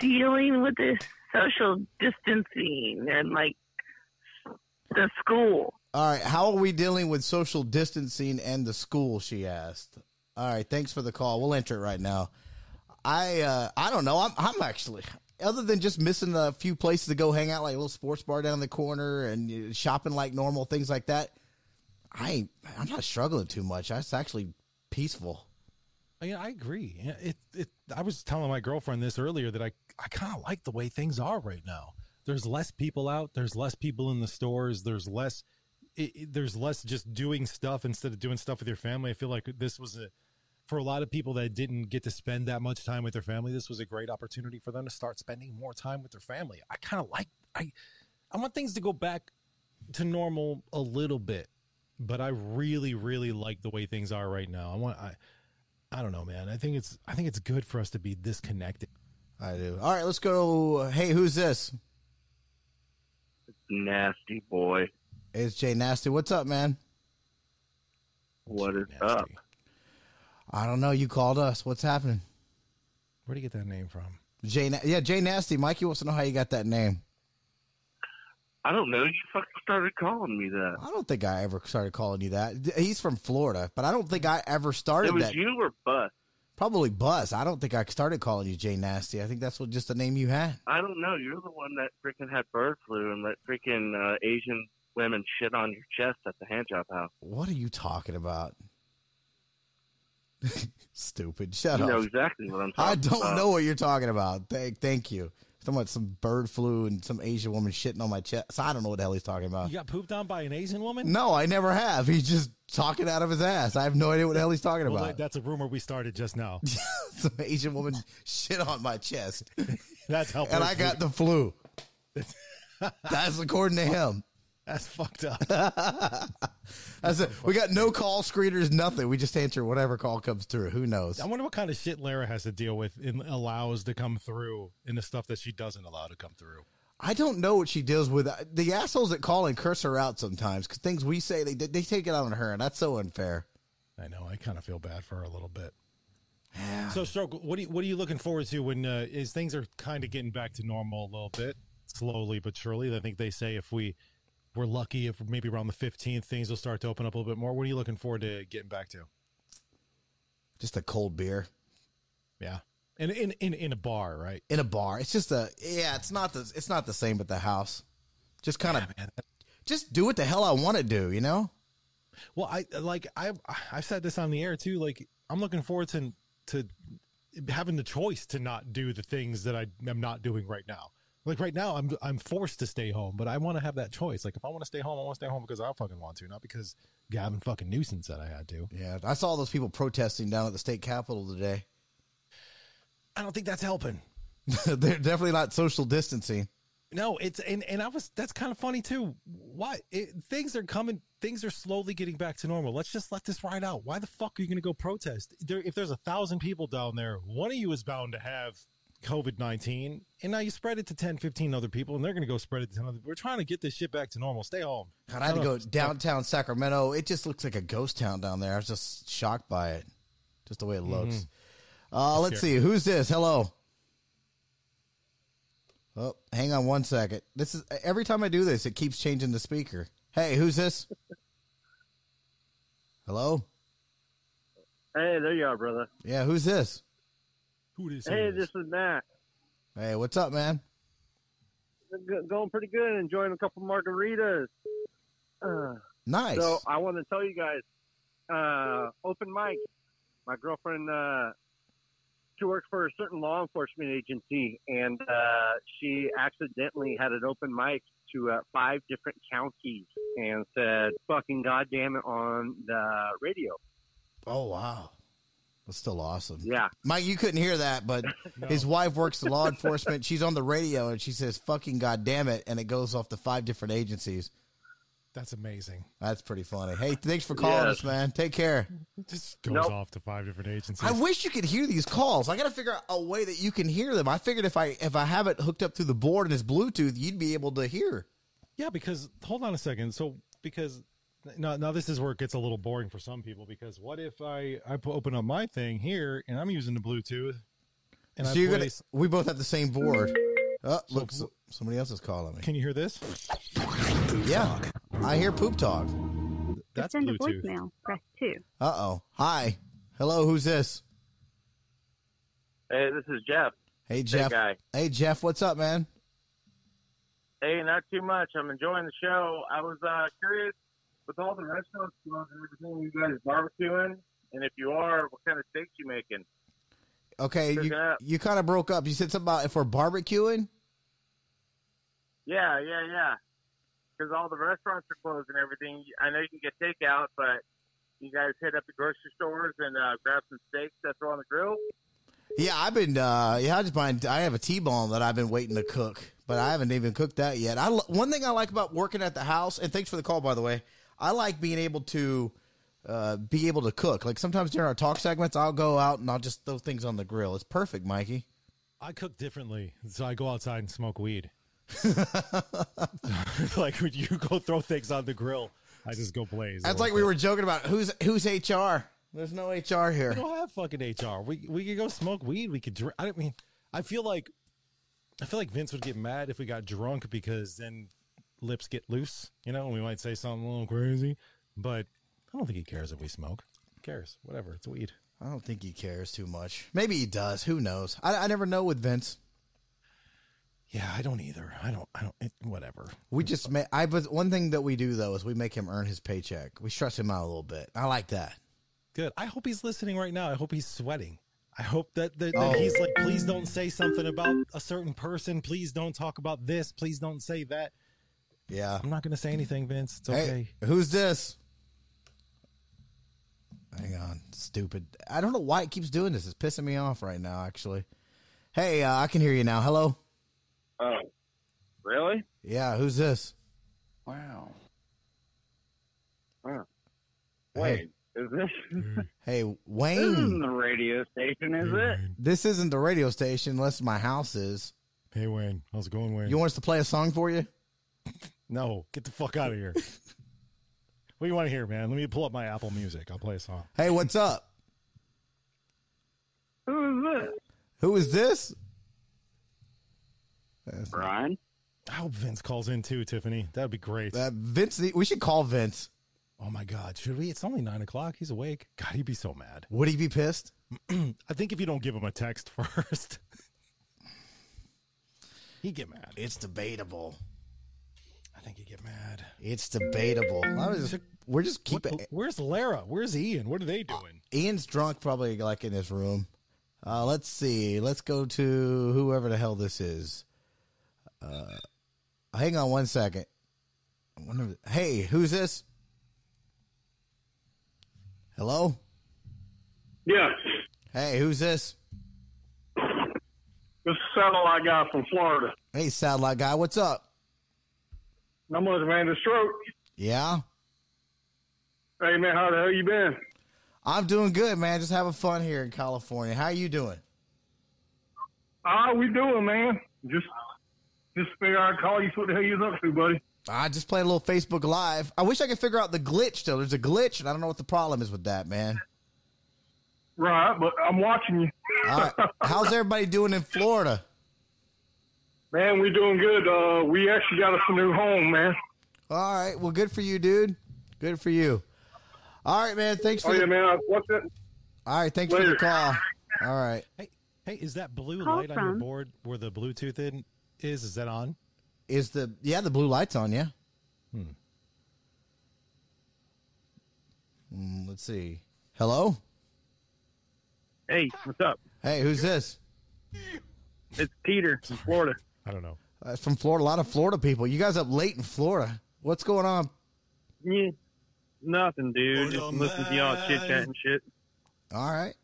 dealing with this social distancing and like the school? All right, how are we dealing with social distancing and the school? She asked. All right, thanks for the call. We'll enter it right now. I uh, I don't know. I'm I'm actually other than just missing a few places to go hang out, like a little sports bar down the corner and uh, shopping like normal, things like that. I ain't, I'm not struggling too much. It's actually peaceful. I mean, I agree. It, it, I was telling my girlfriend this earlier that I, I kind of like the way things are right now. There's less people out. There's less people in the stores. There's less, it, it- there's less just doing stuff instead of doing stuff with your family. I feel like this was a, for a lot of people that didn't get to spend that much time with their family, this was a great opportunity for them to start spending more time with their family. I kind of like, I, I want things to go back to normal a little bit, but I really, really like the way things are right now. I want, I, I don't know, man. I think it's I think it's good for us to be disconnected. I do. All right, let's go. Hey, who's this? Nasty boy. It's Jay Nasty. What's up, man? What is Nasty. up? I don't know. You called us. What's happening? Where do you get that name from? Jay, Na- yeah, Jay Nasty. Mikey wants to know how you got that name. I don't know. You fucking started calling me that. I don't think I ever started calling you that. He's from Florida, but I don't think I ever started It was that. you or Bus. Probably Buzz. I don't think I started calling you Jay Nasty. I think that's what just the name you had. I don't know. You're the one that freaking had bird flu and that freaking uh, Asian women shit on your chest at the hand job house. What are you talking about? Stupid. Shut You know exactly what I'm talking I don't about. know what you're talking about. Thank, thank you. Talking about some bird flu and some Asian woman shitting on my chest. I don't know what the hell he's talking about. You got pooped on by an Asian woman? No, I never have. He's just talking out of his ass. I have no idea what the hell he's talking Well, about. that- that's a rumor we started just now. some Asian woman shit on my chest, That's how. and I got the flu. That's according to him. That's fucked up. I said we got no call screeners, nothing. We just answer whatever call comes through. Who knows? I wonder what kind of shit Lara has to deal with and allows to come through in the stuff that she doesn't allow to come through. I don't know what she deals with. The assholes that call and curse her out sometimes because things we say they they take it out on her, and that's so unfair. I know. I kind of feel bad for her a little bit. So, Stroke, what are you, what are you looking forward to when uh, is things are kind of getting back to normal a little bit, slowly but surely? I think they say if we we're lucky, if maybe around the fifteenth, things will start to open up a little bit more. What are you looking forward to getting back to? Just a cold beer Yeah, in in in, in a bar, right? in a bar. It's just a yeah. It's not the it's not the same at the house. Just kind of Man, just do what the hell I want to do. You know. Well, I like I I've said this on the air too. Like I'm looking forward to to having the choice to not do the things that I am not doing right now. Like right now, I'm I'm forced to stay home, but I want to have that choice. Like if I want to stay home, I want to stay home because I fucking want to, not because Gavin fucking Newsom said I had to. Yeah, I saw those people protesting down at the state capitol today. I don't think that's helping. They're definitely not social distancing. No, it's and and I was that's kind of funny too. Why it, things are coming, things are slowly getting back to normal. Let's just let this ride out. Why the fuck are you going to go protest? There, if there's a thousand people down there, one of you is bound to have COVID nineteen, and now you spread it to 10, 15 other people, and they're going to go spread it to 10 other. We're trying to get this shit back to normal. Stay home. God, I had to go up. downtown Sacramento. It just looks like a ghost town down there. I was just shocked by it, just the way it looks. Uh, let's see, who's this? Hello. Oh, hang on one second. This is every time I do this, it keeps changing the speaker. Hey, who's this? Hello. Hey, there you are, brother. Yeah, who's this? Who this Hey, is? this is Matt. Hey, what's up, man? G- going pretty good. Enjoying a couple margaritas. Uh, Nice. So I want to tell you guys, uh, open mic. My girlfriend, uh, she works for a certain law enforcement agency, and uh, she accidentally had an open mic to uh, five different counties and said "fucking goddamn it" on the radio. oh wow, that's still awesome. Yeah, Mike, you couldn't hear that, but No. his wife works in law enforcement. She's on the radio and she says "fucking goddamn it," and it goes off to five different agencies. That's amazing. That's pretty funny. Hey, thanks for calling Yes. us, man. Take care. It just goes Nope. off to five different agencies. I wish you could hear these calls. I got to figure out a way that you can hear them. I figured if I if I have it hooked up through the board and it's Bluetooth, you'd be able to hear. Yeah, because hold on a second. So because now now this is where it gets a little boring for some people because what if I I open up my thing here and I'm using the Bluetooth and so I you're place, gonna. We both have the same board. Oh, So look, wh- so- somebody else is calling me. Can you hear this? Yeah, I hear poop talk. That's send a Bluetooth. voicemail. Press two. Uh oh. Hi. Hello. Who's this? Hey, this is Jeff. Hey Jeff. guy. Hey Jeff. What's up, man? Hey, not too much. I'm enjoying the show. I was uh, curious with all the restaurants closed and everything, you guys are barbecuing, and if you are, what kind of steaks you making? Okay, Pick you you kind of broke up. You said something about if we're barbecuing. Yeah, yeah, yeah. Because all the restaurants are closed and everything. I know you can get takeout, but you guys hit up the grocery stores and uh, grab some steaks that throw on the grill. Yeah, I've been. Uh, yeah, I just find I have a T-bone that I've been waiting to cook, but I haven't even cooked that yet. I one thing I like about working at the house, and thanks for the call, by the way. I like being able to uh, be able to cook. Like sometimes during our talk segments, I'll go out and I'll just throw things on the grill. It's perfect, Mikey. I cook differently, so I go outside and smoke weed. like when you go throw things on the grill, I just go blaze. That's like we were joking about who's who's HR. There's no HR here. We don't have fucking HR. We we could go smoke weed. We could drink. I don't mean. I feel like, I feel like Vince would get mad if we got drunk because then lips get loose. You know, and we might say something a little crazy. But I don't think he cares if we smoke. Who cares? Whatever. It's weed. I don't think he cares too much. Maybe he does. Who knows? I, I never know with Vince. Yeah, I don't either. I don't. I don't. It, whatever. We just ma I but one thing that we do though is we make him earn his paycheck. We stress him out a little bit. I like that. Good. I hope he's listening right now. I hope he's sweating. I hope that, that, that Oh. he's like, please don't say something about a certain person. Please don't talk about this. Please don't say that. Yeah. I'm not going to say anything, Vince. It's Hey, okay. who's this? Hang on, stupid. I don't know why it keeps doing this. It's pissing me off right now. Actually. Hey, uh, I can hear you now. Hello. Oh, really? Yeah, who's this? Wow. Hey, Wait, is this hey, Wayne. this Wayne. isn't the radio station, is it? This isn't the radio station, unless my house is. Hey, Wayne. How's it going, Wayne? You want us to play a song for you? No, get the fuck out of here. what do you want to hear, man? Let me pull up my Apple Music. I'll play a song. Hey, what's up? Who is this? Who is this? That's- Brian? I hope Vince calls in too, Tiffany. That'd be great. Uh, Vince, we should call Vince. oh my God, should we? It's only nine o'clock. He's awake. God, he'd be so mad. Would he be pissed? I think if you don't give him a text first, he'd get mad. It's debatable. I think he'd get mad. It's debatable. I was just, we're just What- keeping. where's Lara? Where's Ian? What are they doing? Ian's drunk, probably like in his room. Uh, let's see. Let's go to whoever the hell this is. Uh, hang on one second. Wonder hey, who's this? Hello. Yeah. Hey, who's this? This is satellite guy from Florida. Hey, satellite guy. What's up? I'm with Amanda Stroke. Yeah, Hey man, how the hell you been? I'm doing good, man. Just having fun here in California. How you doing? Ah, we doing, man. Just just figure I'd call you see what the hell you up to, buddy. I just played a little Facebook Live. I wish I could figure out the glitch. Though there's a glitch, and I don't know what the problem is with that, man. Right, but I'm watching you. All right, how's everybody doing in Florida? Man, we doing good. Uh, we actually got us a new home, man. All right, well, good for you, dude. Good for you. All right, man. Thanks for Oh the, yeah, man. What's that? All right, thanks for the call. All right. Hey, hey, is that blue Call light on your from- board where the Bluetooth in is? Is that on? Is the yeah the blue lights on? Yeah. Hmm. Mm, let's see. Hello. Hey, what's up? Hey, who's this? It's Peter from Florida. I don't know. Uh, from Florida. A lot of Florida people. You guys up late in Florida. What's going on? Yeah, nothing, dude. Just listening to y'all chit chat and shit. All right.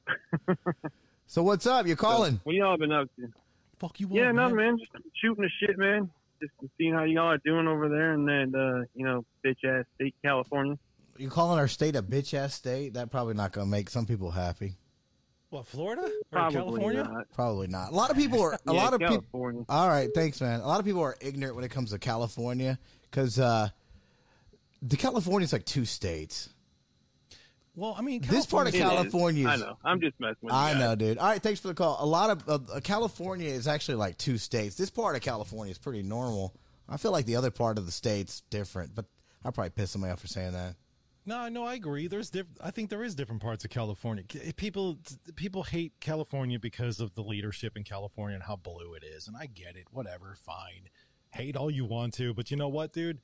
so what's up? You calling? What y'all been up to? Fuck you. Yeah, nothing, man. Just shooting the shit, man. Just seeing how y'all are doing over there in that, uh, you know, bitch ass state, California. You calling our state a bitch ass state? That probably not gonna make some people happy. What, Florida or Probably California? not. Probably not. A lot of people are. A Yeah, lot of people. All right, thanks, man. A lot of people are ignorant when it comes to California because uh, the California is like two states. Well, I mean, This part of California. I know. I'm just messing with you. I guys. know, dude. All right, thanks for the call. A lot of uh, California is actually like two states. This part of California is pretty normal. I feel like the other part of the state's different, but I'll probably piss somebody off for saying that. No, no, I agree. There's diff- I think there is different parts of California. People people hate California because of the leadership in California and how blue it is, and I get it. Whatever, fine. Hate all you want to, but you know what, dude?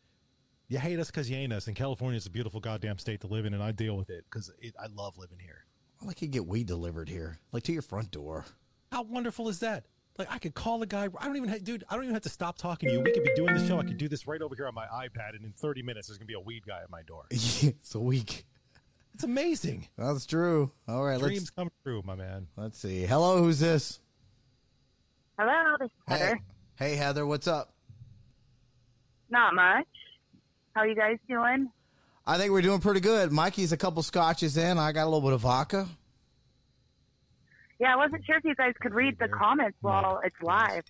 You hate us because you ain't us, and California is a beautiful goddamn state to live in, and I deal with it because I love living here. I like you get weed delivered here, like to your front door. How wonderful is that? Like I could call a guy. I don't even, have, dude. I don't even have to stop talking to you. We could be doing the show. I could do this right over here on my iPad, and in 30 minutes, there's gonna be a weed guy at my door. it's a week. It's amazing. That's true. All right, Dreams let's come true, my man. let's see. Hello, who's this? Hello, this is Heather. Hey, hey, Heather, what's up? Not much. How are you guys doing? I think we're doing pretty good. Mikey's a couple scotches in. I got a little bit of vodka. Yeah, I wasn't sure if you guys could read the comments while it's live.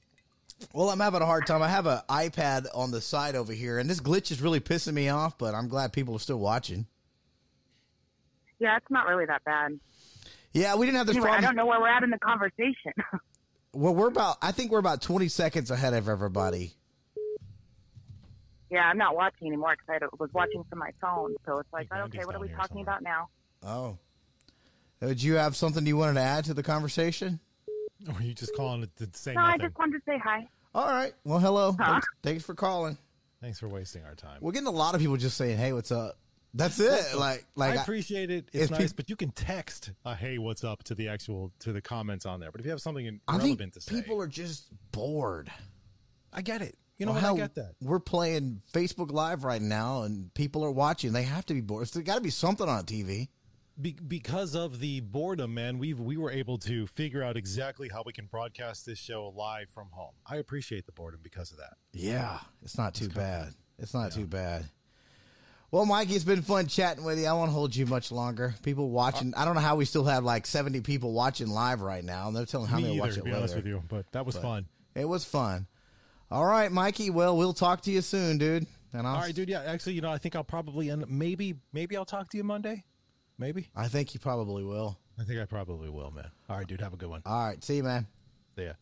Well, I'm having a hard time. I have an iPad on the side over here, and this glitch is really pissing me off. But I'm glad people are still watching. Yeah, it's not really that bad. Yeah, we didn't have this Anyway, I don't know where we're at in the conversation. Well, we're about. I think we're about 20 seconds ahead of everybody. yeah, I'm not watching anymore because I was watching from my phone. So it's like, Hey, okay, what are we talking somewhere. about now? Oh, Uh, did you have something you wanted to add to the conversation? Or are you just calling it to say No, I just wanted to say hi. All right. Well, hello. Huh? Thanks, thanks for calling. Thanks for wasting our time. We're getting a lot of people just saying, "Hey, what's up?" That's it. Like, like I I- appreciate it. It's nice, peop- but you can text a "Hey, what's up" to the actual to the comments on there. But if you have something I think relevant to say, people are just bored. I get it. You know Well, how I get that. We're playing Facebook Live right now, and people are watching. They have to be bored. There's got to be something on TV. Be- because of the boredom, man, we we were able to figure out exactly how we can broadcast this show live from home. I appreciate the boredom because of that. Yeah, it's not too bad. It's not too bad. Well, Mikey, it's been fun chatting with you. I won't hold you much longer. People watching. Uh, I don't know how we still have like 70 people watching live right now. And they're telling how Me many either, watch to it be honest with you, but that was fun. It was fun. All right, Mikey. Well, we'll talk to you soon, dude. And I'll, All right, dude. Yeah, actually, you know, I think I'll probably end. Maybe, maybe I'll talk to you Monday. Maybe. I think you probably will. I think I probably will, man. All right, dude. Have a good one. All right. See you, man. See ya.